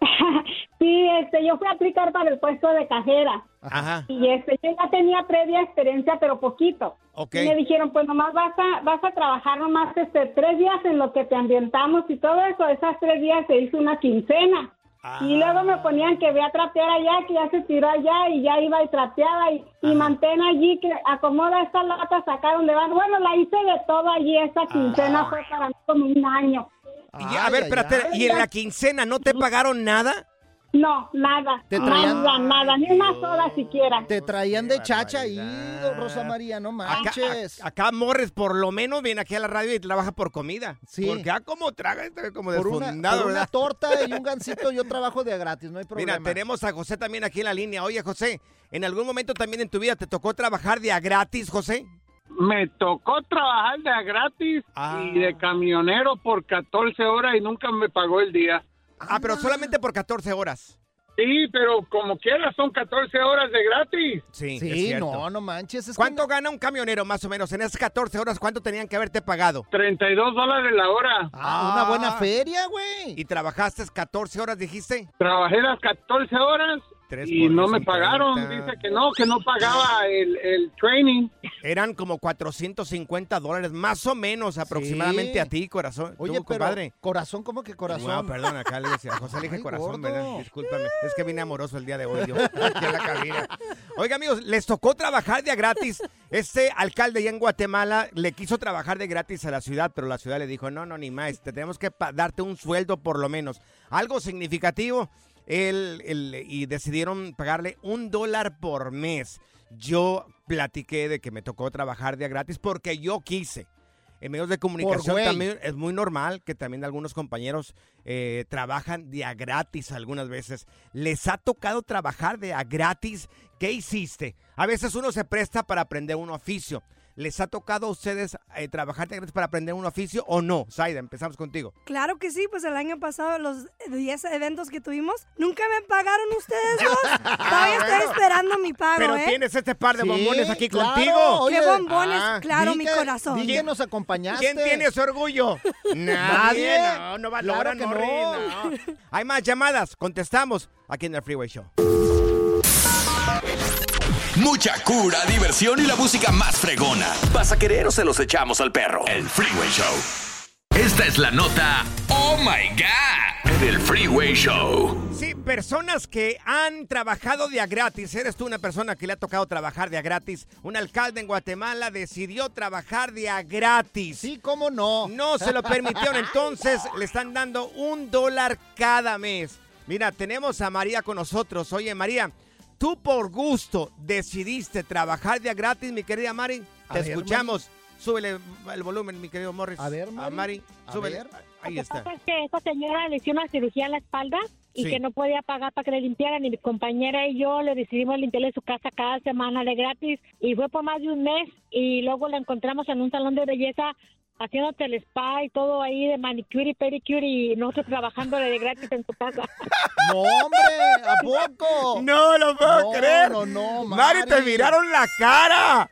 Sí, este, yo fui a aplicar para el puesto de cajera. Ajá. Y este, yo ya tenía previa experiencia, pero poquito. Ok. Y me dijeron, pues nomás vas a, vas a trabajar nomás este, tres días en lo que te ambientamos y todo eso. Esas tres días se hizo una quincena. Y luego me ponían que ve a trapear allá, que ya se tiró allá y ya iba y trapeaba y, y mantén allí, que acomoda esta lata, sacar donde van. Bueno, la hice de todo allí. Esa quincena fue para mí como un año. Y, a ver, espérate, ¿y en la quincena no te pagaron nada? No, nada. Te traían- Nada, nada, ni una sola siquiera. Te traían de chacha ahí, Rosa María, no Acá, manches. a- acá Morris por lo menos viene aquí a la radio y trabaja por comida. Sí. Porque ah, como traga, este como por una, desfundado, por una ¿verdad? torta y un gancito yo trabajo de gratis, no hay problema. Mira, tenemos a José también aquí en la línea. Oye, José, ¿en algún momento también en tu vida te tocó trabajar de a gratis, José? Me tocó trabajar de a gratis Ah. y de camionero por 14 horas y nunca me pagó el día. Ah, pero solamente por 14 horas. Sí, pero como quiera son 14 horas de gratis. Sí, Sí, es cierto. no, no manches. Es que ¿Cuánto gana un camionero más o menos? En esas 14 horas, ¿cuánto tenían que haberte pagado? 32 dólares la hora. Ah, una buena feria, güey. ¿Y trabajaste 14 horas, dijiste? Trabajé las 14 horas Tres y no me 50. pagaron. Dice que no, que no pagaba el, el training. Eran como 450 dólares, más o menos aproximadamente Sí. a ti, corazón. Oye, Tú, pero compadre. corazón, ¿cómo que corazón? No, perdón, acá le decía, José le dije Ay, corazón, gordo. ¿verdad? Discúlpame. Es que vine amoroso el día de hoy yo, aquí en la cabina. Oiga, amigos, les tocó trabajar de a gratis. Este alcalde ya en Guatemala le quiso trabajar de gratis a la ciudad, pero la ciudad le dijo, no, no, ni más, te tenemos que darte un sueldo por lo menos. Algo significativo. Y decidieron pagarle un dólar por mes. Yo platiqué de que me tocó trabajar de a gratis porque yo quise. En medios de comunicación también es muy normal que también algunos compañeros eh, trabajan de a gratis algunas veces. ¿Les ha tocado trabajar de a gratis? ¿Qué hiciste? A veces uno se presta para aprender un oficio. ¿Les ha tocado a ustedes eh, trabajar de a gratis para aprender un oficio o no? Zaida, empezamos contigo. Claro que sí, pues el año pasado los 10 eventos que tuvimos, nunca me pagaron ustedes dos. Todavía estoy esperando mi pago, Pero ¿eh? tienes este par de Sí, bombones aquí claro, contigo. oye, ¿Qué bombones? ah, claro, mi que- corazón. que nos acompañaste. ¿Quién tiene ese orgullo? Nadie. No, no va a Claro lograr que Morris, no. no. Hay más llamadas. Contestamos aquí en el Freeway Show. Mucha cura, diversión y la música más fregona. ¿Vas a querer o se los echamos al perro? El Freeway Show. Esta es la nota Oh My God del Freeway Show. Sí, personas que han trabajado de a gratis. ¿Eres tú una persona que le ha tocado trabajar de a gratis? Un alcalde en Guatemala decidió trabajar de a gratis. Sí, ¿cómo no? No se lo permitieron, entonces le están dando un dólar cada mes. Mira, tenemos a María con nosotros. Oye, María, tú por gusto decidiste trabajar de a gratis, mi querida Mari. A Te ver, escuchamos. Súbele el volumen, mi querido Morris. A ver, A Mari, A súbele. ver. Ahí Lo que está. pasa es que esa señora le hizo una cirugía en la espalda y Sí. que no podía pagar para que le limpiaran. Y mi compañera y yo le decidimos limpiarle su casa cada semana de gratis. Y fue por más de un mes. Y luego la encontramos en un salón de belleza haciéndote el spa y todo ahí de manicure y pedicure. Y nosotros trabajando de gratis en su casa. No, hombre, ¿a poco? No lo puedo No, creer. no, no, Mari, te Mari. miraron la cara.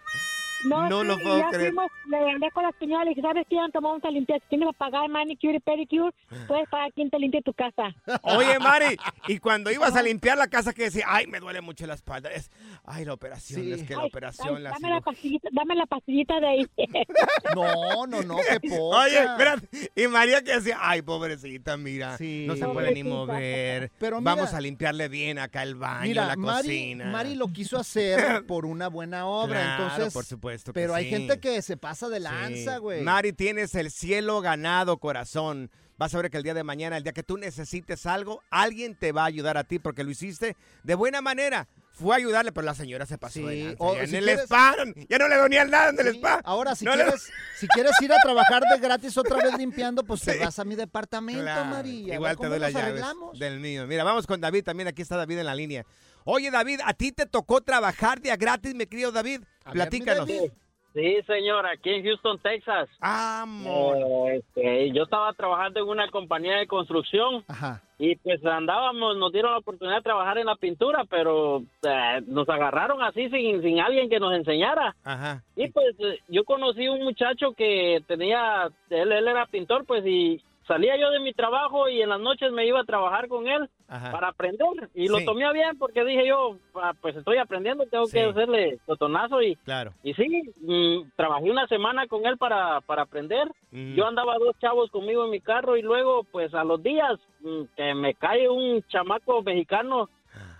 No, No sí, lo y puedo ya creer. fuimos, le hablé con la señora, le dije, ¿sabes qué? Antes vamos a limpiar. Si tienes que pagar manicure y pedicure, puedes pagar quien te limpie tu casa. Oye, Mari, y cuando ibas a limpiar la casa, que decía, ay, me duele mucho la espalda. Es, ay, la operación, Sí. es que la Ay, operación, ay, la dame, la pastillita, dame la pastillita de ahí. No, no, no, qué poca. Oye, espérate. Y María que decía, ay, pobrecita, mira, Sí. no se puede ni mover. Pero mira- Vamos a limpiarle bien acá el baño, Mira, la Mari, cocina. Mari lo quiso hacer por una buena obra, Claro, entonces. por supuesto que Pero hay sí. gente que se pasa de lanza, güey. Mari, tienes el cielo ganado, corazón. Vas a ver que el día de mañana, el día que tú necesites algo, alguien te va a ayudar a ti porque lo hiciste de buena manera. Fue a ayudarle, pero la señora se pasó Sí, de lanza. o Ya si en el spa, ya no le donían nada en el Sí, spa. Ahora, si No le- quieres, si quieres ir a trabajar de gratis otra vez limpiando, pues te vas a mi departamento, Claro, María. Igual te doy las llaves del mío. Mira, vamos con David también. Aquí está David en la línea. Oye, David, ¿a ti te tocó trabajar de a gratis, mi querido David? A ver, mi Platícanos. David. Sí, señor, aquí en Houston, Texas. Amor. Eh, este, yo estaba trabajando en una compañía de construcción Ajá. y pues andábamos, nos dieron la oportunidad de trabajar en la pintura, pero eh, nos agarraron así sin, sin alguien que nos enseñara. Ajá. Y pues eh, yo conocí un muchacho que tenía, él, él era pintor, pues y salía yo de mi trabajo y en las noches me iba a trabajar con él Ajá. para aprender. Y lo tomé bien porque dije yo, "Ah, pues estoy aprendiendo, tengo Sí. que hacerle totonazo y Claro. y sí, mm, trabajé una semana con él para, para aprender. Mm. Yo andaba dos chavos conmigo en mi carro y luego, pues a los días, mm, que me cae un chamaco mexicano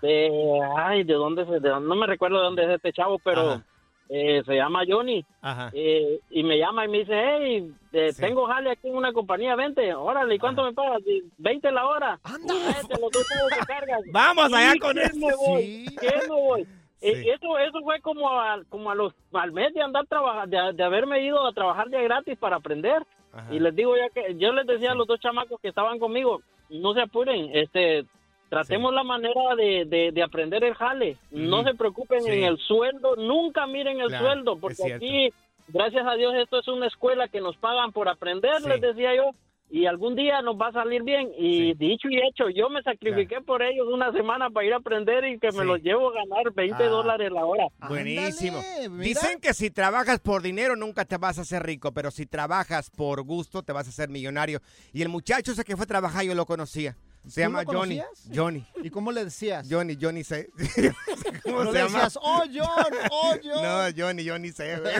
de, ay, de dónde, se- de, no me recuerdo de dónde es este chavo, pero Ajá. Eh, se llama Johnny. Ajá. Eh, y me llama y me dice, hey, eh, Sí. tengo jale aquí en una compañía, vente, órale, ¿y cuánto me pagas? Y, 20 la hora. Anda. Vete, los dos chavos que cargas. Vamos allá ¿Y con eso. me voy? Sí. ¿Qué me voy? Eh, eso, eso fue como, a, como a los, al mes de andar trabajando, de, de haberme ido a trabajar de gratis para aprender. Ajá. Y les digo ya que, yo les decía a los dos chamacos que estaban conmigo, no se apuren, este, tratemos la manera de, de, de aprender el jale. No se preocupen Sí. en el sueldo, nunca miren el Claro, sueldo, porque aquí, gracias a Dios, esto es una escuela que nos pagan por aprender, Sí. les decía yo. Y algún día nos va a salir bien. Y Sí. dicho y hecho, yo me sacrifiqué por ellos una semana para ir a aprender y que Sí. me los llevo a ganar 20 Ah. dólares la hora. Buenísimo. Ándale. Dicen que si trabajas por dinero nunca te vas a hacer rico, pero si trabajas por gusto te vas a hacer millonario. Y el muchacho ese que fue a trabajar yo lo conocía. Se ¿Tú llama Johnny. Johnny. ¿Y cómo le decías? Johnny, Johnny se. ¿Cómo no se le llama? decías, oh, John, oh, John. No, Johnny, Johnny se. güey.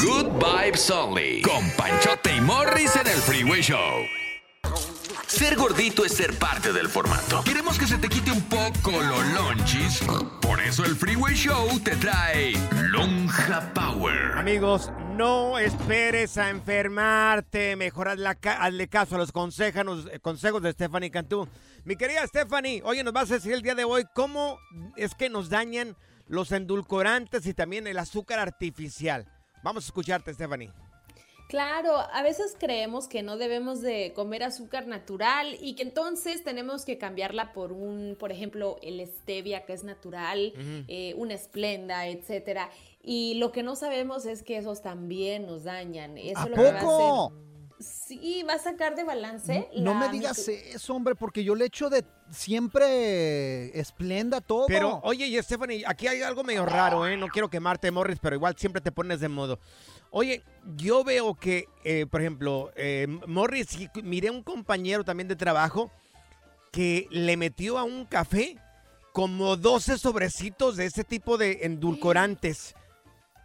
Good Vibes Only. Con Panchote y Morris en el Freeway Show. Ser gordito es ser parte del formato. Queremos que se te quite un poco lo lonchis. Por eso el Freeway Show te trae Lonja Power. Amigos, no esperes a enfermarte. Mejor hazle, hazle caso a los consejos, eh, consejos de Stephanie Cantú. Mi querida Stephanie, oye, nos vas a decir el día de hoy cómo es que nos dañan los endulcorantes y también el azúcar artificial. Vamos a escucharte, Stephanie. Claro, a veces creemos que no debemos de comer azúcar natural y que entonces tenemos que cambiarla por un, por ejemplo, el stevia que es natural, eh, una esplenda, etcétera. Y lo que no sabemos es que esos también nos dañan. Eso ¿A lo que va a poco? hacer- Sí, va a sacar de balance. No la me digas eso, hombre, porque yo le echo de siempre esplenda todo. Pero, oye, y Stephanie, aquí hay algo medio raro, ¿eh? No quiero quemarte, Morris, pero igual siempre te pones de modo. Oye, yo veo que, eh, por ejemplo, eh, Morris, miré un compañero también de trabajo que le metió a un café como 12 sobrecitos de ese tipo de endulcorantes.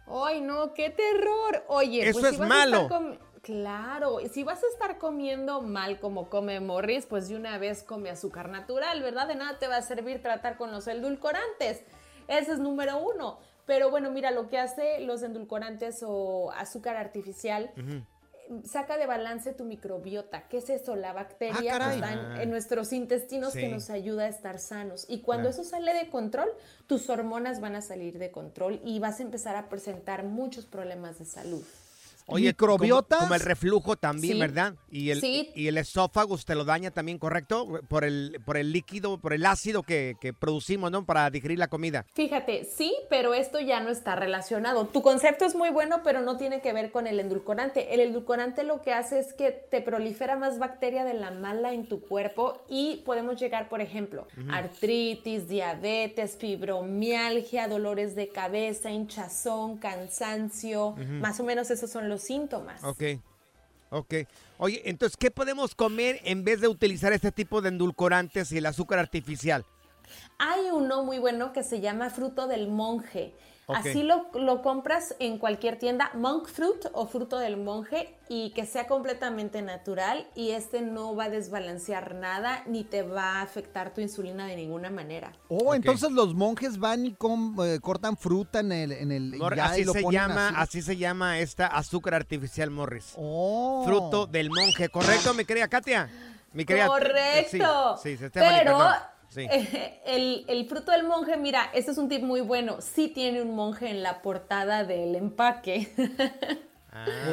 Ay, no, qué terror. Oye, Eso pues es si vas malo. A estar Claro, y si vas a estar comiendo mal como come Morris, pues de una vez come azúcar natural, ¿verdad? De nada te va a servir tratar con los endulcorantes. Ese es número uno. Pero bueno, mira, lo que hace los endulcorantes o azúcar artificial saca de balance tu microbiota. ¿Qué es eso? La bacteria que caray. está en, Ah. en nuestros intestinos que nos ayuda a estar sanos. Y cuando Claro. eso sale de control, tus hormonas van a salir de control y vas a empezar a presentar muchos problemas de salud. Oye, ¿Microbiotas? Como, como el reflujo también, Sí. ¿verdad? Y el, Sí. y el esófago te lo daña también, ¿correcto? Por el, por el líquido, por el ácido que, que producimos, ¿no? Para digerir la comida. Fíjate, sí, pero esto ya no está relacionado. Tu concepto es muy bueno, pero no tiene que ver con el endulcorante. El endulcorante lo que hace es que te prolifera más bacteria de la mala en tu cuerpo y podemos llegar, por ejemplo, artritis, diabetes, fibromialgia, dolores de cabeza, hinchazón, cansancio. Más o menos esos son los síntomas. Ok. Ok. Oye, entonces, ¿qué podemos comer en vez de utilizar este tipo de endulcorantes y el azúcar artificial? Hay uno muy bueno que se llama fruto del monje. Así lo, lo compras en cualquier tienda, monk fruit o fruto del monje, y que sea completamente natural y este no va a desbalancear nada ni te va a afectar tu insulina de ninguna manera. Oh, entonces los monjes van y com- eh, cortan fruta en el... En el Mor- ya, y así lo se ponen llama, así. así. se llama esta azúcar artificial Morris. Oh. Fruto del monje, ¿correcto, mi querida Katia? Mi querida- Correcto. Sí, sí, Stephanie, Pero perdón. Sí. el, el fruto del monje, mira, este es un tip muy bueno. Sí tiene un monje en la portada del empaque.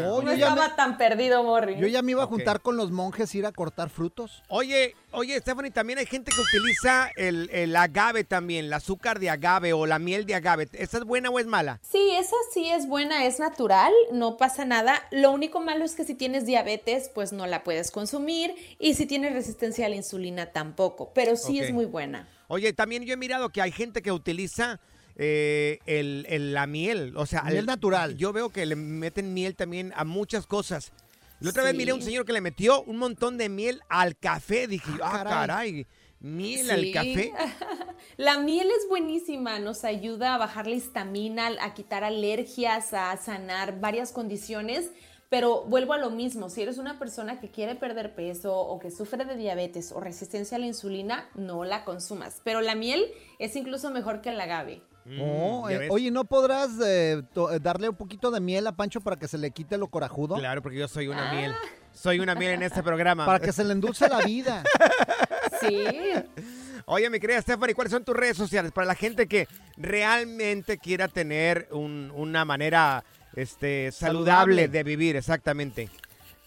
Oh, no estaba me, tan perdido, Morris. yo ya me iba a juntar con los monjes, ir a cortar frutos. Oye, oye, Stephanie, también hay gente que utiliza el, el agave también, el azúcar de agave o la miel de agave. ¿Esta es buena o es mala? Sí, esa sí es buena, es natural, no pasa nada. Lo único malo es que si tienes diabetes, pues no la puedes consumir y si tienes resistencia a la insulina tampoco, pero sí es muy buena. Oye, también yo he mirado que hay gente que utiliza eh, el, el- la miel, o sea, Miel el- natural. Yo veo que le meten miel también a muchas cosas. La otra vez miré a un señor que le metió un montón de miel al café. Dije, ah, caray. caray, miel al café. La miel es buenísima, nos ayuda a bajar la histamina, a quitar alergias, a sanar varias condiciones. Pero vuelvo a lo mismo, si eres una persona que quiere perder peso o que sufre de diabetes o resistencia a la insulina, no la consumas. Pero la miel es incluso mejor que el agave. Oh, Mm, eh, oye, ¿no podrás eh, to- eh, darle un poquito de miel a Pancho para que se le quite lo corajudo? Claro, porque yo soy una Ah. miel. Soy una miel en este programa. Para que se le endulce la vida. Sí. Oye, mi querida Stephanie, ¿cuáles son tus redes sociales para la gente que realmente quiera tener un- una manera este, saludable, Saludable. de vivir? Exactamente.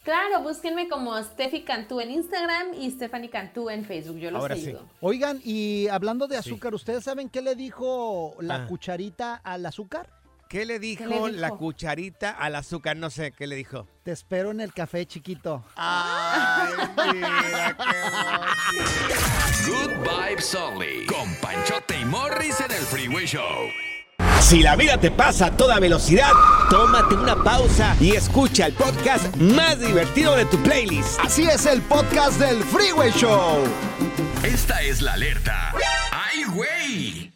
Claro, búsquenme como Steffi Cantú en Instagram y Stephanie Cantú en Facebook. Yo los Ahora sí. Oigan, y hablando de azúcar, ¿ustedes saben qué le dijo la Ah. cucharita al azúcar? ¿Qué le dijo, le la cucharita al azúcar? No sé, ¿qué le dijo? Te espero en el café, chiquito. Ay, mira, qué Good Vibes Only. Con Panchote y Morris en el Freeway Show. Si la vida te pasa a toda velocidad, tómate una pausa y escucha el podcast más divertido de tu playlist. Así es el podcast del Freeway Show. Esta es la alerta. ¡Ay, güey!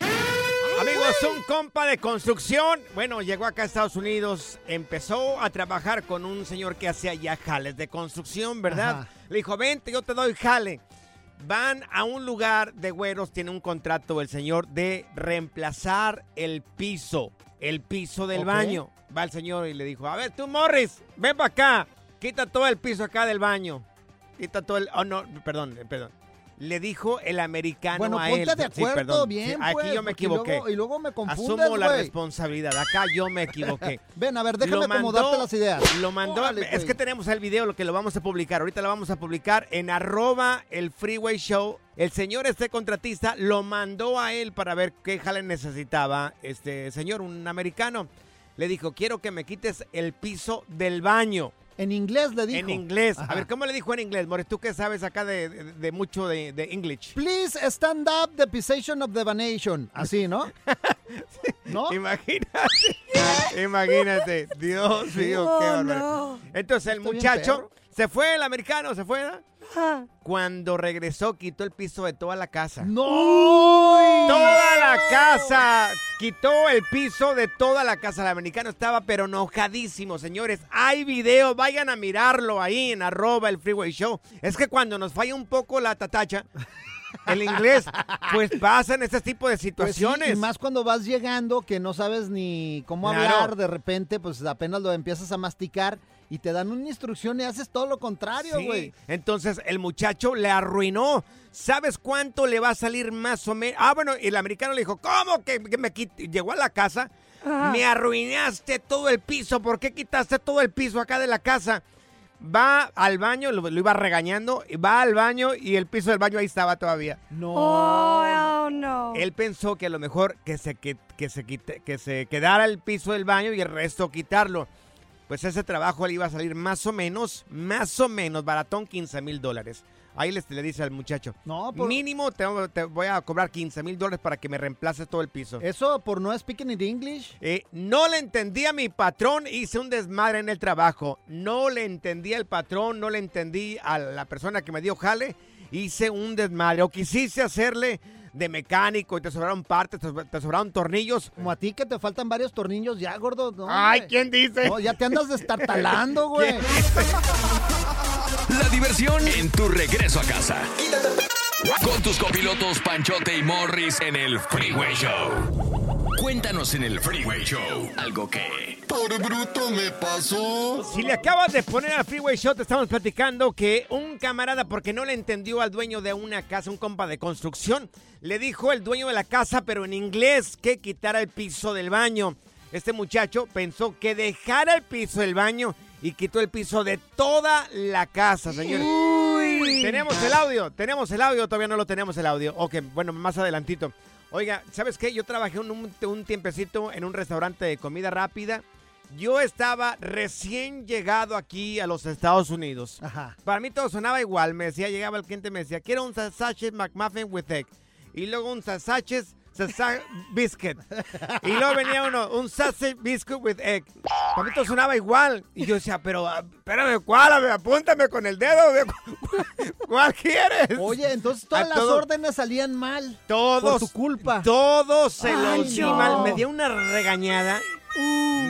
Amigos, un compa de construcción, bueno, llegó acá a Estados Unidos, empezó a trabajar con un señor que hacía ya jales de construcción, ¿verdad? Ajá. Le dijo, vente, yo te doy jale. Van a un lugar de güeros, tiene un contrato el señor de reemplazar el piso, el piso del baño. Va el señor y le dijo, a ver, tú Morris, ven para acá, quita todo el piso acá del baño. Quita todo el... Oh, no, perdón, perdón. Le dijo el americano Bueno, a ponte él. de Sí, acuerdo perdón. bien, Sí, aquí pues, yo me equivoqué. luego- y luego me confundes, Asumo la responsabilidad. Acá yo me equivoqué. Ven, a ver, déjame Lo acomodarte las ideas. Lo mandó. Órale, es que tenemos el video, lo que lo vamos a publicar. Ahorita lo vamos a publicar en arroba el freeway show. El señor, este contratista, lo mandó a él para ver qué jale necesitaba este señor, un americano. Le dijo, quiero que me quites el piso del baño. En inglés le dijo. En inglés. Ajá. A ver, ¿cómo le dijo en inglés? More, tú que sabes acá de, de- de mucho de, de English. Please stand up the position of the nation. Así, ¿no? ¿No? Imagínate. Imagínate. Dios mío, Oh, qué bárbaro. no. Entonces el muchacho. Se fue, el americano se fue. ¿no? Ajá. Cuando regresó, quitó el piso de toda la casa. ¡No! Toda la casa. Quitó el piso de toda la casa. El americano estaba pero enojadísimo, señores. Hay video, vayan a mirarlo ahí en arroba el freeway show. Es que cuando nos falla un poco la tatacha, el inglés, pues pasan este tipo de Pues sí, situaciones. y más cuando vas llegando que no sabes ni cómo Claro. hablar, de repente pues apenas lo empiezas a masticar y te dan una instrucción y haces todo lo contrario, Sí, güey. Entonces el muchacho le arruinó. ¿Sabes cuánto le va a salir más o menos? Ah, bueno, y el americano le dijo, ¿cómo que, que me quit-?" Llegó a la casa, Ajá. me arruinaste todo el piso. ¿Por qué quitaste todo el piso acá de la casa? Va al baño, lo, lo iba regañando, y va al baño y el piso del baño ahí estaba todavía. No. Oh, oh, no. Él pensó que a lo mejor que se, que, que se, quite- que se quedara el piso del baño y el resto quitarlo. Pues ese trabajo le iba a salir más o menos, más o menos, baratón, 15 mil dólares. Ahí les, le dice al muchacho, No, por- mínimo te, te voy a cobrar 15 mil dólares para que me reemplaces todo el piso. Eso por no speaking in English. Eh, no le entendía a mi patrón, hice un desmadre en el trabajo. No le entendía al patrón, no le entendí a la persona que me dio jale, hice un desmadre. O quisiste hacerle de mecánico y te sobraron partes, te, te sobraron tornillos. Como a ti que te faltan varios tornillos ya, gordo. No, Ay. ¿quién dice? No, ya te andas destartalando, güey. La diversión en tu regreso a casa. Con tus copilotos Panchote y Morris en el Freeway Show. Cuéntanos en el Freeway Show algo que... Por bruto me pasó. Si le acabas de poner al Freeway Show, te estamos platicando que un camarada, porque no le entendió al dueño de una casa, un compa de construcción, le dijo el dueño de la casa, pero en inglés, que quitara el piso del baño. Este muchacho pensó que dejara el piso del baño y quitó el piso de toda la casa, señores. Tenemos el audio, tenemos el audio, todavía no lo tenemos el audio. Ok, bueno, más adelantito. Oiga, ¿sabes qué? Yo trabajé un, un- un tiempecito en un restaurante de comida rápida. Yo estaba recién llegado aquí a los Estados Unidos. Ajá. Para mí todo sonaba igual. Me decía, llegaba el cliente y me decía, quiero un sausage McMuffin with egg. Y luego un sausage sausage biscuit. Y luego venía uno, un sausage biscuit with egg. Para mí todo sonaba igual. Y yo decía, pero ah, espérame, ¿cuál? Apúntame con el dedo. ve, ¿cu- ¿Cuál quieres? Oye, entonces todas A las todo- órdenes salían mal. Todos. Por tu culpa. Todos se Ay, lo di no. mal. Me dio una regañada.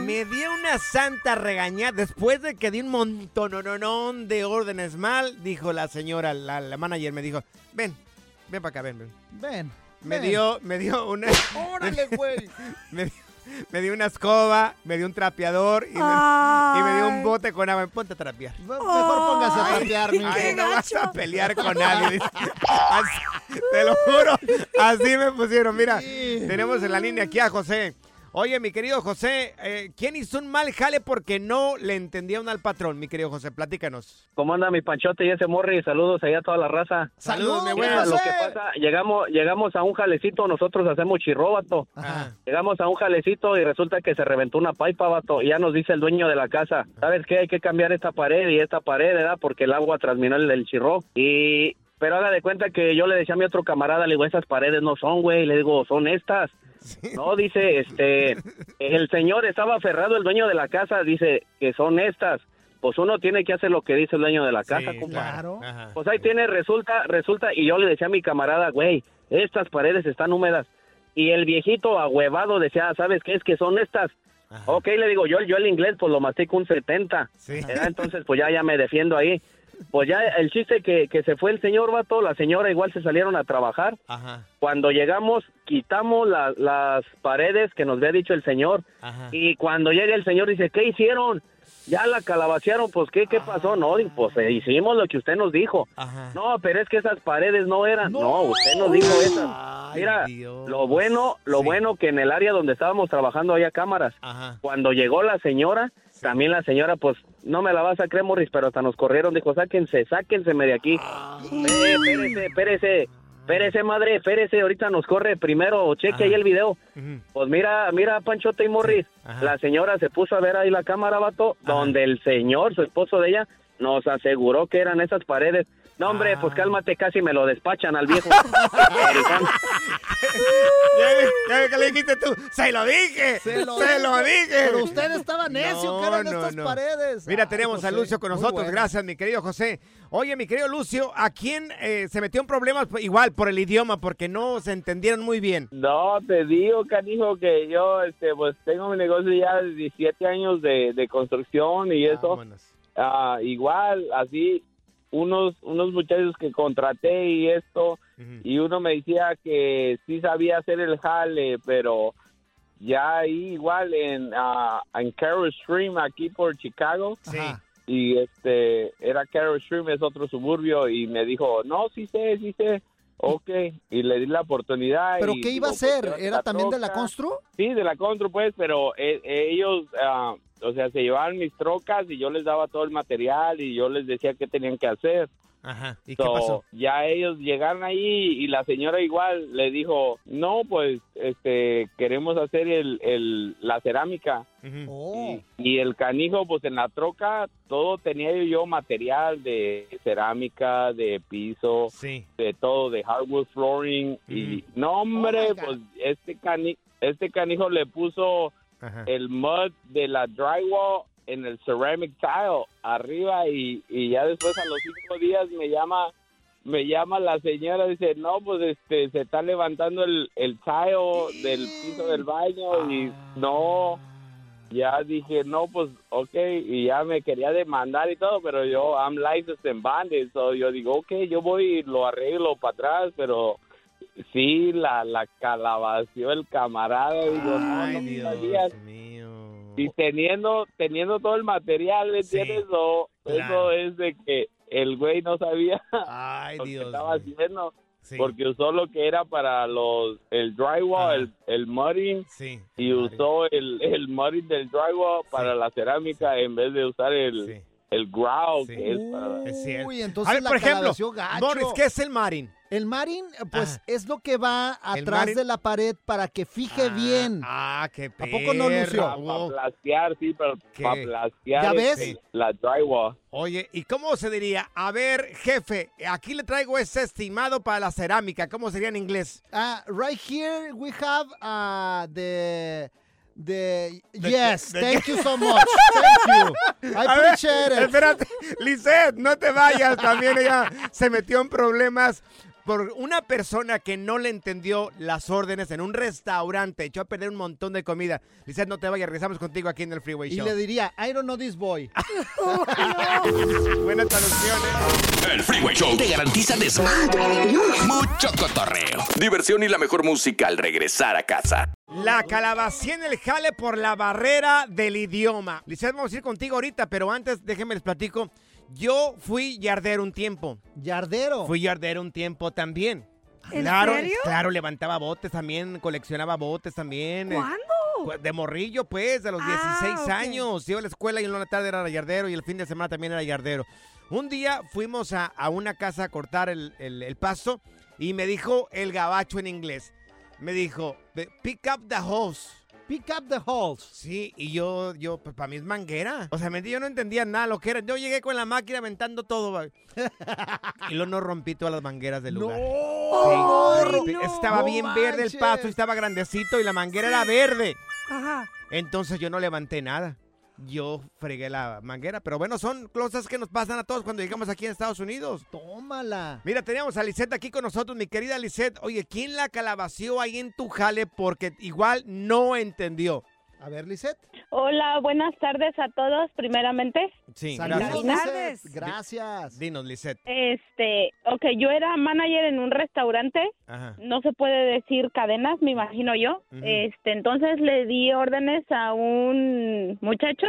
Me dio una santa regañada. Después de que di un montón de órdenes mal, dijo la señora, la, la manager, me dijo, ven, ven para acá, ven, ven. Ven. Me dio, me dio una... Órale, güey. me, dio, me dio una escoba, me dio un trapeador y me, y me dio un bote con agua. Ponte a trapear. Mejor póngase a trapear, mi ay, no vas a pelear con nadie. Así- te lo juro, así me pusieron. Mira, tenemos en la línea aquí a José. Oye, mi querido José, eh, ¿quién hizo un mal jale porque no le entendía uno al patrón, mi querido José? Platícanos. ¿Cómo anda mi panchote y ese morri? Saludos allá a toda la raza. Saludos, mi Mira, güey. lo que pasa, llegamos, llegamos a un jalecito, nosotros hacemos chirróbato. Llegamos a un jalecito y resulta que se reventó una pipa, vato. Y ya nos dice el dueño de la casa, ¿sabes qué? Hay que cambiar esta pared y esta pared, ¿verdad? Porque el agua transminó el, el chirró. Y... Pero haga de cuenta que yo le decía a mi otro camarada, le digo, esas paredes no son, güey. Le digo, son estas. No, dice, este, el señor estaba aferrado, el dueño de la casa, dice que son estas. Pues uno tiene que hacer lo que dice el dueño de la casa, compa. Claro. Pues ahí tiene, resulta, resulta, y yo le decía a mi camarada, güey, estas paredes están húmedas. Y el viejito ahuevado decía, ¿sabes qué? Es que son estas. Ok, le digo, yo, yo el inglés pues lo mastico un 70. ¿verdad? Entonces pues ya, ya me defiendo ahí. Pues ya el chiste que, que se fue el señor vato, la señora igual se salieron a trabajar. Ajá. Cuando llegamos, quitamos la- las paredes que nos había dicho el señor. Ajá. Y cuando llega el señor dice, ¿qué hicieron? Ya la calabacearon, pues ¿qué, qué pasó? No, pues eh, hicimos lo que usted nos dijo. No, pero es que esas paredes no eran. No, usted nos dijo esas. Mira, lo bueno, lo bueno que en el área donde estábamos trabajando había cámaras. Ajá. Cuando llegó la señora, también la señora, pues, no me la vas a creer, Morris, pero hasta nos corrieron. Dijo, sáquense, sáquenseme de aquí. Eh, espérese, espérese, espérese, madre, espérese. Ahorita nos corre primero, cheque ahí el video. Pues mira, mira, Panchote y Morris. La señora se puso a ver ahí la cámara, vato, donde el señor, su esposo de ella, nos aseguró que eran esas paredes. No, hombre, pues cálmate, casi me lo despachan al viejo. Ya le dijiste tú, se lo dije, se lo, dije. Pero usted estaba necio, que eran No, no, estas no. paredes. Mira, Ay, tenemos a Lucio con nosotros. bueno. Gracias, mi querido José. Oye, mi querido Lucio, ¿a quién eh, se metió en problemas? Pues, Igual, por el idioma, porque no se entendieron muy bien. No, te digo, canijo, que yo, este, pues tengo mi negocio ya de 17 años de, de construcción y eso. Ah, igual, así, unos, unos muchachos que contraté y esto, y uno me decía que sí sabía hacer el jale, pero ya ahí igual en, ah, en Carroll Stream, aquí por Chicago. Y este, era Carroll Stream, es otro suburbio, y me dijo, no, sí sé, sí sé. Ok, y le di la oportunidad. ¿Pero y qué iba a digo, pues, hacer? llévate ¿Era también de la. Constru? Sí, de la Constru, pues, pero eh, ellos, ah, o sea, se llevaban mis trocas y yo les daba todo el material y yo les decía qué tenían que hacer. Ajá. ¿Y So, qué pasó? Ya ellos llegaron ahí y la señora igual le dijo, no, pues, este, queremos hacer el, el, la cerámica. Oh. Y el canijo, pues en la troca, todo tenía yo material de cerámica, de piso, de todo, de hardwood flooring. Y no, hombre, pues este, cani este canijo le puso el mud de la drywall en el ceramic tile arriba y, y ya después a los cinco días me llama me llama la señora dice no pues este se está levantando el, el tile del piso del baño y no ya dije, no, pues, ok, y ya me quería demandar y todo, pero yo, I'm licensed en bandit, so yo digo, ok, yo voy y lo arreglo para atrás, pero sí, la, la calabació el camarada, digo, no, no me sabías. Y teniendo, teniendo todo el material, ¿me entiendes? Eso claro. es de que el güey no sabía Ay, lo que Dios estaba mío. haciendo. Sí. Porque usó lo que era para los el drywall, el, el mudding, Sí. y usó el, el mudding del drywall para la cerámica en vez de usar el, el que es para... Es cierto. Uy, entonces A ver, la por ejemplo, gacho. Morris, ¿qué es el marín? El marín, eh, pues es lo que va El atrás de la pared para que fije bien. Ah, qué ¿A poco no, Lucio? Para plastear, sí, para, para plastear ¿Ya ves? este, la drywall. Oye, ¿y cómo se diría? A ver, jefe, aquí le traigo ese estimado para la cerámica. ¿Cómo sería en inglés? Ah, right here we have uh, the the The- yes. the- thank you so much. Thank you. I A ver, appreciate it. Espérate, Lisette, no te vayas. También ella se metió en problemas por una persona que no le entendió las órdenes en un restaurante. Echó a perder un montón de comida. Lisette, no te vayas. Regresamos contigo aquí en el Freeway Y Show. le diría, I don't know this boy. Buena traducción, ¿eh? El Freeway Show te garantiza desmadre, mucho cotorreo, diversión y la mejor música al regresar a casa. La calabacía en el jale por la barrera del idioma. Lisette, vamos a ir contigo ahorita, pero antes déjenme les platico. Yo fui yardero un tiempo. ¿Yardero? Fui yardero un tiempo también. ¿En claro, serio? claro, levantaba botes también, coleccionaba botes también. eh, ¿Cuándo? De morrillo, pues, de los 16 Ah, ok. años. Iba a la escuela y en la tarde era yardero y el fin de semana también era yardero. Un día fuimos a, a una casa a cortar el, el- el pasto y me dijo el gabacho en inglés. Me dijo, "Ve- pick up the hose. Pick up the hose. Sí, y yo, yo, pues para mí es manguera. O sea, yo no entendía nada lo que era. Yo llegué con la máquina aventando todo. y luego no rompí todas las mangueras del lugar. Sí, rompí. estaba no bien verde el pasto y estaba grandecito y la manguera era verde. Ajá. Entonces yo no levanté nada. Yo fregué la manguera. Pero bueno, son cosas que nos pasan a todos cuando llegamos aquí en Estados Unidos. Tómala. Mira, teníamos a Lisette aquí con nosotros, mi querida Lisette. Oye, ¿quién la calabació ahí en tu jale? Porque igual no entendió. A ver, Lisette. Hola, buenas tardes a todos, primeramente. Sí, gracias. Lisette. Gracias. Dinos, Lisette. Este, ok, yo era manager en un restaurante, Ajá. no se puede decir cadenas, me imagino yo. Este, entonces le di órdenes a un muchacho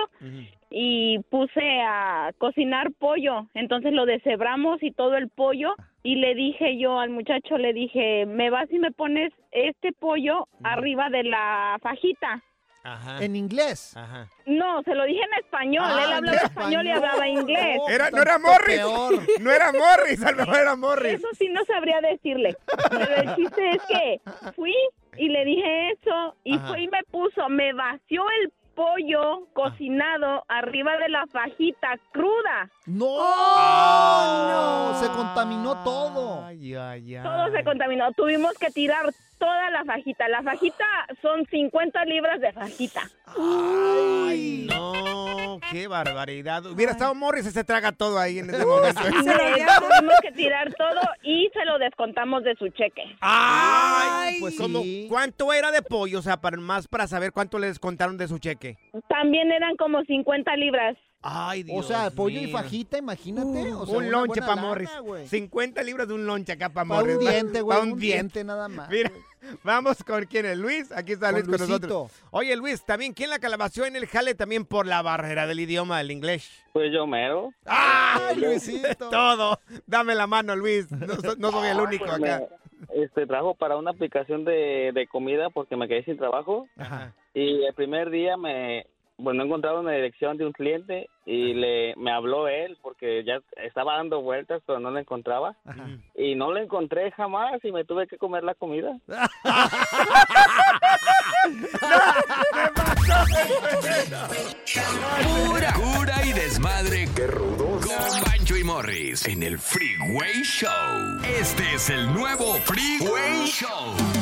y puse a cocinar pollo. Entonces lo deshebramos y todo el pollo y le dije yo al muchacho, le dije, me vas y me pones este pollo arriba de la fajita. Ajá. En inglés. Ajá. No, se lo dije en español. Ah, Él hablaba español y hablaba inglés. Era, no era Morris. No era Morris, a lo mejor era Morris. Eso sí no sabría decirle. Pero el chiste es que fui y le dije eso y Ajá. fue y me puso, me vació el pollo cocinado arriba de la fajita cruda. ¡No! Oh, Se contaminó todo. Ay, ay, ay. Todo se contaminó. Tuvimos que tirar toda la fajita. La fajita son 50 libras de fajita. Ay, no, qué barbaridad. Hubiera estado Morris, se traga todo ahí en este momento. Tuvimos que tirar todo y se lo descontamos de su cheque. Ay, pues como, ¿cuánto era de pollo? O sea, para, más para saber cuánto le descontaron de su cheque. También eran como 50 libras. Ay, Dios O sea, pollo y fajita, imagínate. o sea, un lonche para Morris. güey. 50 libras de un lonche acá para Pa' Morris. un diente, güey, un diente nada más. Mira, vamos con quién es Luis. Aquí está Con Luis con Luisito. nosotros. Oye, Luis, también, ¿quién la calabació en el jale también por la barrera del idioma del inglés? Pues yo mero. ¡Ay, Luisito! Todo. Dame la mano, Luis. No, so- no soy el único Pues acá. me- este, trabajo para una aplicación de, de comida porque me quedé sin trabajo. Ajá. Y el primer día me, bueno, encontraba una dirección de un cliente y le, me habló él porque ya estaba dando vueltas pero no la encontraba. Y no la encontré jamás y me tuve que comer la comida. Pura cura y desmadre. Qué rudos. Con Bancho y Morris en el Freeway Show. Este es el nuevo Freeway Show.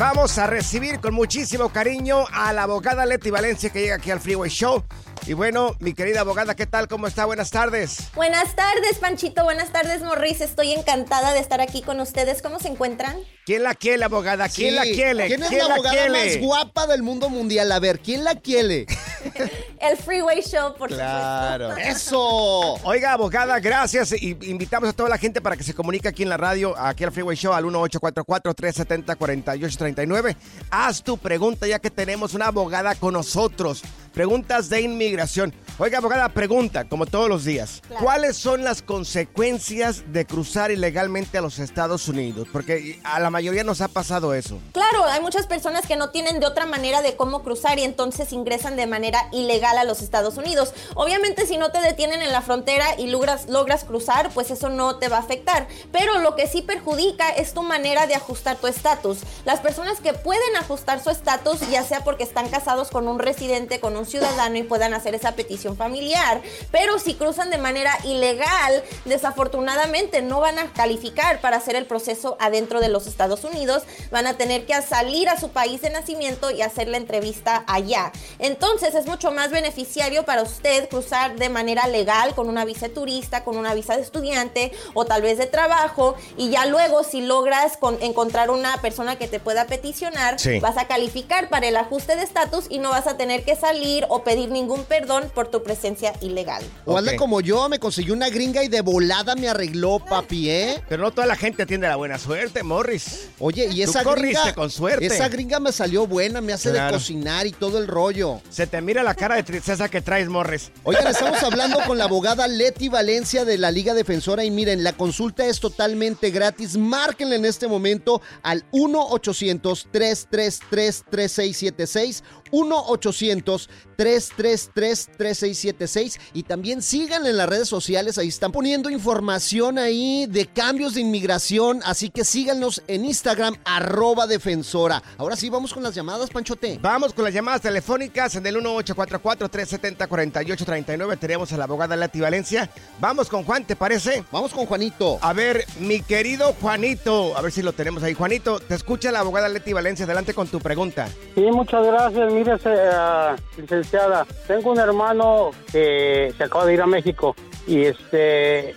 Vamos a recibir con muchísimo cariño a la abogada Leti Valencia que llega aquí al Freeway Show. Y bueno, mi querida abogada, ¿qué tal? ¿Cómo está? Buenas tardes. Buenas tardes, Panchito. Buenas tardes, Morris. Estoy encantada de estar aquí con ustedes. ¿Cómo se encuentran? ¿Quién la quiere, abogada? ¿Quién Sí. la quiere? ¿Quién es la abogada quiere? más guapa del mundo mundial? A ver, ¿quién la quiere? El Freeway Show, por Claro. ¡Eso! Oiga, abogada, gracias. Y invitamos a toda la gente para que se comunique aquí en la radio, aquí al Freeway Show, al 1844-370-4839. Haz tu pregunta ya que tenemos una abogada con nosotros. Preguntas de inmigración. Oiga, abogada, pregunta, como todos los días. Claro. ¿Cuáles son las consecuencias de cruzar ilegalmente a los Estados Unidos? Porque a la mayoría nos ha pasado eso. Claro, hay muchas personas que no tienen de otra manera de cómo cruzar y entonces ingresan de manera ilegal a los Estados Unidos. Obviamente si no te detienen en la frontera y logras, logras cruzar, pues eso no te va a afectar. Pero lo que sí perjudica es tu manera de ajustar tu estatus. Las personas que pueden ajustar su estatus, ya sea porque están casados con un residente, con un ciudadano y puedan hacer esa petición familiar, pero si cruzan de manera ilegal, desafortunadamente no van a calificar para hacer el proceso adentro de los Estados Unidos, van a tener que salir a su país de nacimiento y hacer la entrevista allá. Entonces es mucho más beneficiario para usted cruzar de manera legal con una visa de turista, con una visa de estudiante o tal vez de trabajo y ya luego si logras con- encontrar una persona que te pueda peticionar, Sí. vas a calificar para el ajuste de estatus y no vas a tener que salir o pedir ningún perdón por tu presencia ilegal. O anda como yo, me consiguió una gringa y de volada me arregló, papi, ¿eh? Pero no toda la gente tiene la buena suerte, Morris. Oye, y Tú esa corriste gringa. con suerte. Esa gringa me salió buena, me hace Claro. de cocinar y todo el rollo. Se te mira la cara de tristeza que traes, Morris. Oigan, estamos hablando con la abogada Leti Valencia de la Liga Defensora y miren, la consulta es totalmente gratis. Márquenle en este momento al 1-800-333-3676. 1-800-333-3676 y también síganle en las redes sociales, ahí están poniendo información ahí de cambios de inmigración, así que síganos en Instagram, arroba defensora. Ahora sí, vamos con las llamadas, Panchote. Vamos con las llamadas telefónicas en el 1844-370-4839. Tenemos a la abogada Leti Valencia. Vamos con Juan, ¿te parece? Vamos con Juanito. A ver, mi querido Juanito, a ver si lo tenemos ahí. Juanito, te escucha la abogada Leti Valencia. Adelante con tu pregunta. Sí, muchas gracias. Mire, eh, licenciada, tengo un hermano que se acaba de ir a México y este,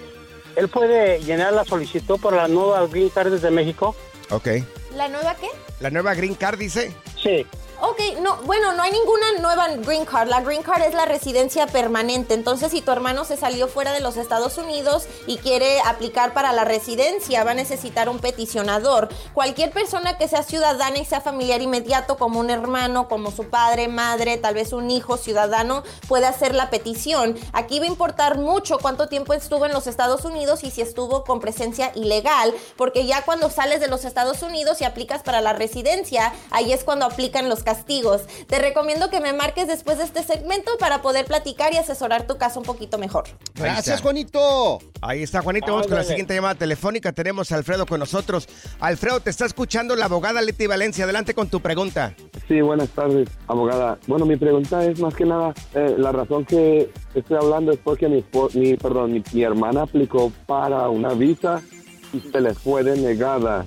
él puede llenar la solicitud para la nueva Green Card desde México. Ok. ¿La nueva qué? ¿La nueva Green Card dice? Sí. Ok, no, bueno, no hay ninguna nueva green card. La green card es la residencia permanente. Entonces, si tu hermano se salió fuera de los Estados Unidos y quiere aplicar para la residencia, va a necesitar un peticionador. Cualquier persona que sea ciudadana y sea familiar inmediato, como un hermano, como su padre, madre, tal vez un hijo ciudadano, puede hacer la petición. Aquí va a importar mucho cuánto tiempo estuvo en los Estados Unidos y si estuvo con presencia ilegal, porque ya cuando sales de los Estados Unidos y aplicas para la residencia, ahí es cuando aplican los castigos. Te recomiendo que me marques después de este segmento para poder platicar y asesorar tu caso un poquito mejor. Gracias, Juanito. Ahí está, Juanito. Vamos con la siguiente llamada telefónica. Tenemos a Alfredo con nosotros. Alfredo, te está escuchando la abogada Leti Valencia. Adelante con tu pregunta. Sí, buenas tardes, abogada. Bueno, mi pregunta es más que nada, eh, la razón que estoy hablando es porque mi, perdón, mi, mi hermana aplicó para una visa y se le fue denegada.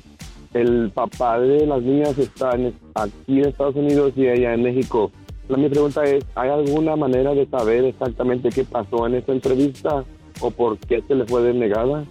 El papá de las niñas está en- aquí en Estados Unidos y ella en México. La, mi pregunta es, ¿hay alguna manera de saber exactamente qué pasó en esa entrevista o por qué se le fue denegada?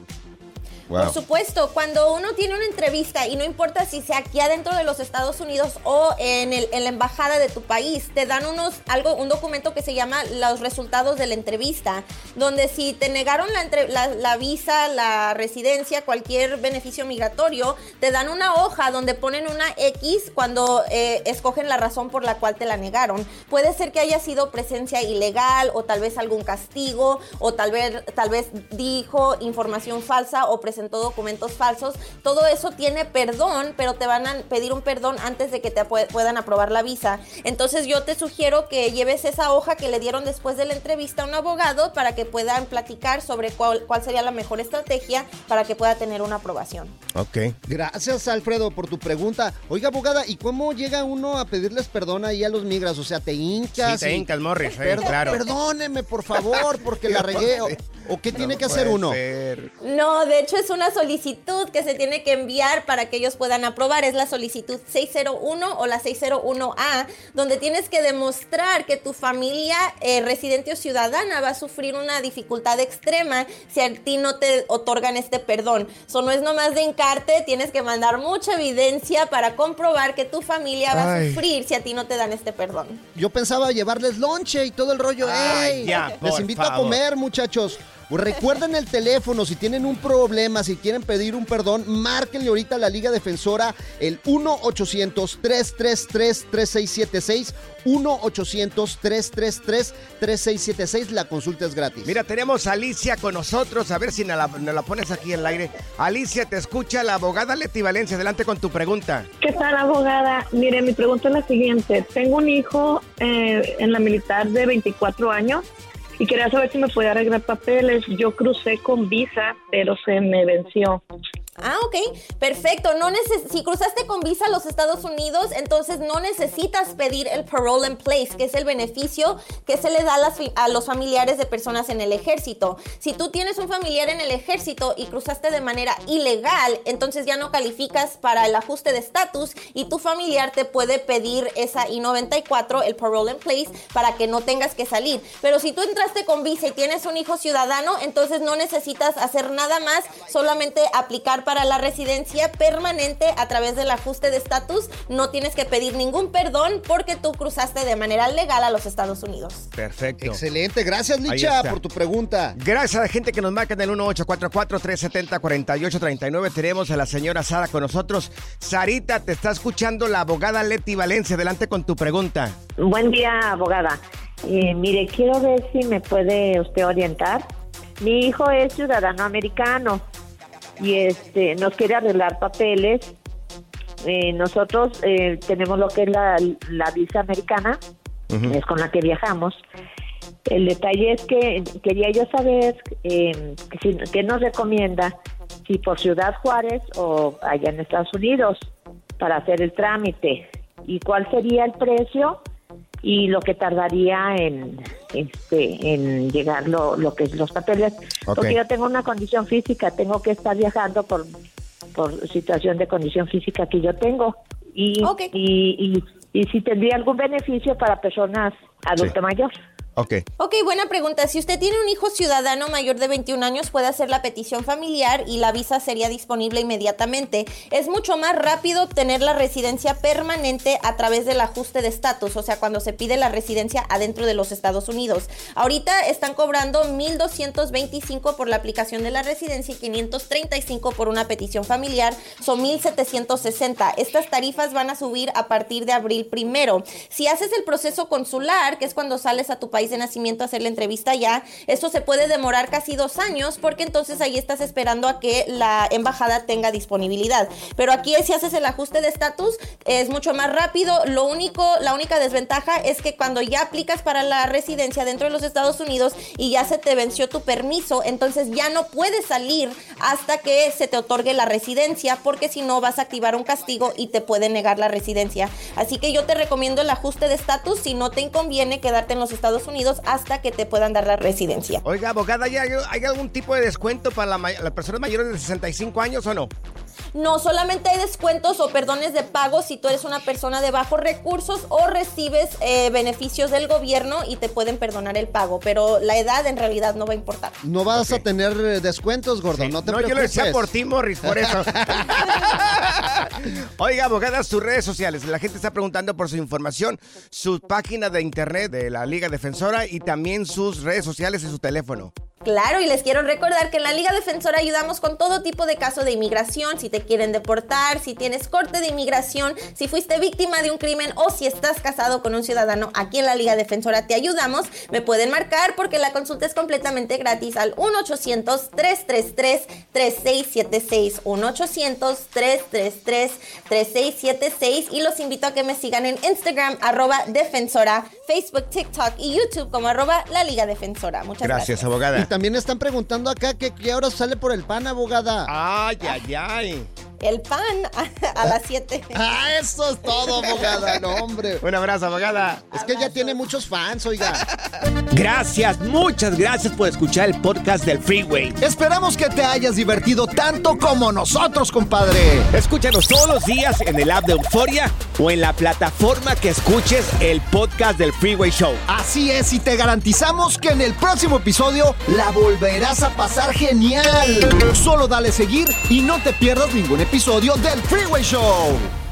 Por supuesto, cuando uno tiene una entrevista y no importa si sea aquí adentro de los Estados Unidos o en, la embajada de tu país, te dan unos algo un documento que se llama los resultados de la entrevista, donde si te negaron la, visa, la residencia, cualquier beneficio migratorio, te dan una hoja donde ponen una X cuando eh, escogen la razón por la cual te la negaron. Puede ser que haya sido presencia ilegal o tal vez algún castigo o tal vez tal vez dijo información falsa o presentó documentos falsos. Todo eso tiene perdón, pero te van a pedir un perdón antes de que te pu- puedan aprobar la visa. Entonces yo te sugiero que lleves esa hoja que le dieron después de la entrevista a un abogado para que puedan platicar sobre cuál, cuál sería la mejor estrategia para que pueda tener una aprobación. Ok. Gracias, Alfredo, por tu pregunta. Oiga, abogada, ¿y cómo llega uno a pedirles perdón ahí a los migras? O sea, ¿te hincas? Sí, te y- hincas, Morris, sí, Perdón- claro. Perdóneme, por favor, porque la regué. ¿O, o qué tiene que hacer uno? No, de hecho es una solicitud que se tiene que enviar para que ellos puedan aprobar. Es la solicitud 601 o la 601A, donde tienes que demostrar que tu familia eh, residente o ciudadana va a sufrir una dificultad extrema si a ti no te otorgan este perdón. Eso no es nomás de encarte, tienes que mandar mucha evidencia para comprobar que tu familia va a sufrir si a ti no te dan este perdón. Yo pensaba llevarles lonche y todo el rollo. Ay, ¡Ey! ya, Les invito a comer, muchachos. Pues Recuerden el teléfono, si tienen un problema, si quieren pedir un perdón, márquenle ahorita a la Liga Defensora el 1-800-333-3676, 1-800-333-3676, la consulta es gratis. Mira, tenemos a Alicia con nosotros, a ver si nos la, nos la pones aquí en el aire. Alicia, te escucha la abogada Leti Valencia, adelante con tu pregunta. ¿Qué tal, abogada? Mire, mi pregunta es la siguiente. Tengo un hijo eh, en la militar de 24 años y quería saber si me puede arreglar papeles. Yo crucé con visa, pero se me venció. Ah, ok, perfecto. No neces- si cruzaste con visa a los Estados Unidos, entonces no necesitas pedir el parole in place, que es el beneficio que se le da a, a los familiares de personas en el ejército. Si tú tienes un familiar en el ejército y cruzaste de manera ilegal, entonces ya no calificas para el ajuste de estatus y tu familiar te puede pedir esa I-94, el parole in place, para que no tengas que salir. Pero si tú entraste con visa y tienes un hijo ciudadano, entonces no necesitas hacer nada más, solamente aplicar para la residencia permanente a través del ajuste de estatus. No tienes que pedir ningún perdón porque tú cruzaste de manera legal a los Estados Unidos. Perfecto. Excelente, gracias Licha por tu pregunta. Gracias a la gente que nos marca en el 1844-370-4839. Tenemos a la señora Sara con nosotros. Sarita, te está escuchando la abogada Leti Valencia. Adelante con tu pregunta. Buen día, abogada. Eh, mire, quiero ver si me puede usted orientar. Mi hijo es ciudadano americano y este nos quiere arreglar papeles. Eh, nosotros eh, tenemos lo que es la, la visa americana, es con la que viajamos. El detalle es que quería yo saber eh, que si- qué nos recomienda, si por Ciudad Juárez o allá en Estados Unidos, para hacer el trámite y cuál sería el precio y lo que tardaría en este en llegar lo, lo que es los papeles. Porque yo tengo una condición física tengo que estar viajando por por situación de condición física que yo tengo. Y y, y, y si tendría algún beneficio para personas adulto mayor Ok. Ok, buena pregunta. Si usted tiene un hijo ciudadano mayor de 21 años, puede hacer la petición familiar y la visa sería disponible inmediatamente. Es mucho más rápido obtener la residencia permanente a través del ajuste de estatus, o sea, cuando se pide la residencia adentro de los Estados Unidos. Ahorita están cobrando 1.225 por la aplicación de la residencia y 535 por una petición familiar. Son 1.760. Estas tarifas van a subir a partir de abril primero. Si haces el proceso consular, que es cuando sales a tu país de nacimiento a hacer la entrevista ya. Esto se puede demorar casi dos años porque entonces ahí estás esperando a que la embajada tenga disponibilidad. Pero aquí si haces el ajuste de estatus es mucho más rápido. Lo único, la única desventaja es que cuando ya aplicas para la residencia dentro de los Estados Unidos y ya se te venció tu permiso, entonces ya no puedes salir hasta que se te otorgue la residencia porque si no vas a activar un castigo y te pueden negar la residencia. Así que yo te recomiendo el ajuste de estatus si no te inconviene quedarte en los Estados Unidos hasta que te puedan dar la residencia. Oiga, abogada, ¿hay, hay algún tipo de descuento para las personas mayores de 65 años o no? No, solamente hay descuentos o perdones de pago si tú eres una persona de bajos recursos o recibes eh, beneficios del gobierno y te pueden perdonar el pago, pero la edad en realidad no va a importar. No vas a tener eh, descuentos, gordo, no te no, preocupes. yo lo decía por ti, Morris, por eso. Oiga, abogada, sus redes sociales. La gente está preguntando por su información, su página de internet de la Liga Defensora y también sus redes sociales y su teléfono. Claro, y les quiero recordar que en la Liga Defensora ayudamos con todo tipo de caso de inmigración, si te quieren deportar, si tienes corte de inmigración, si fuiste víctima de un crimen o si estás casado con un ciudadano, aquí en la Liga Defensora te ayudamos. Me pueden marcar porque la consulta es completamente gratis al 1-800-333-3676, 1-800-333-3676 y los invito a que me sigan en Instagram, arroba defensora, Facebook, TikTok y YouTube como arroba la Liga Defensora. Muchas gracias. Gracias, abogada también están preguntando acá que qué hora sale por el pan, abogada. Ay, ay, ay. El pan a, las 7. ah, eso es todo, abogada. No, hombre. Un abrazo, abogada. Es que ya tiene muchos fans, oiga. Gracias, muchas gracias por escuchar el podcast del Freeway. Esperamos que te hayas divertido tanto como nosotros, compadre. Escúchanos todos los días en el app de Euforia o en la plataforma que escuches el podcast del Freeway Show. Así es, y te garantizamos que en el próximo episodio la volverás a pasar genial. Solo dale seguir y no te pierdas ningún episodio del Freeway Show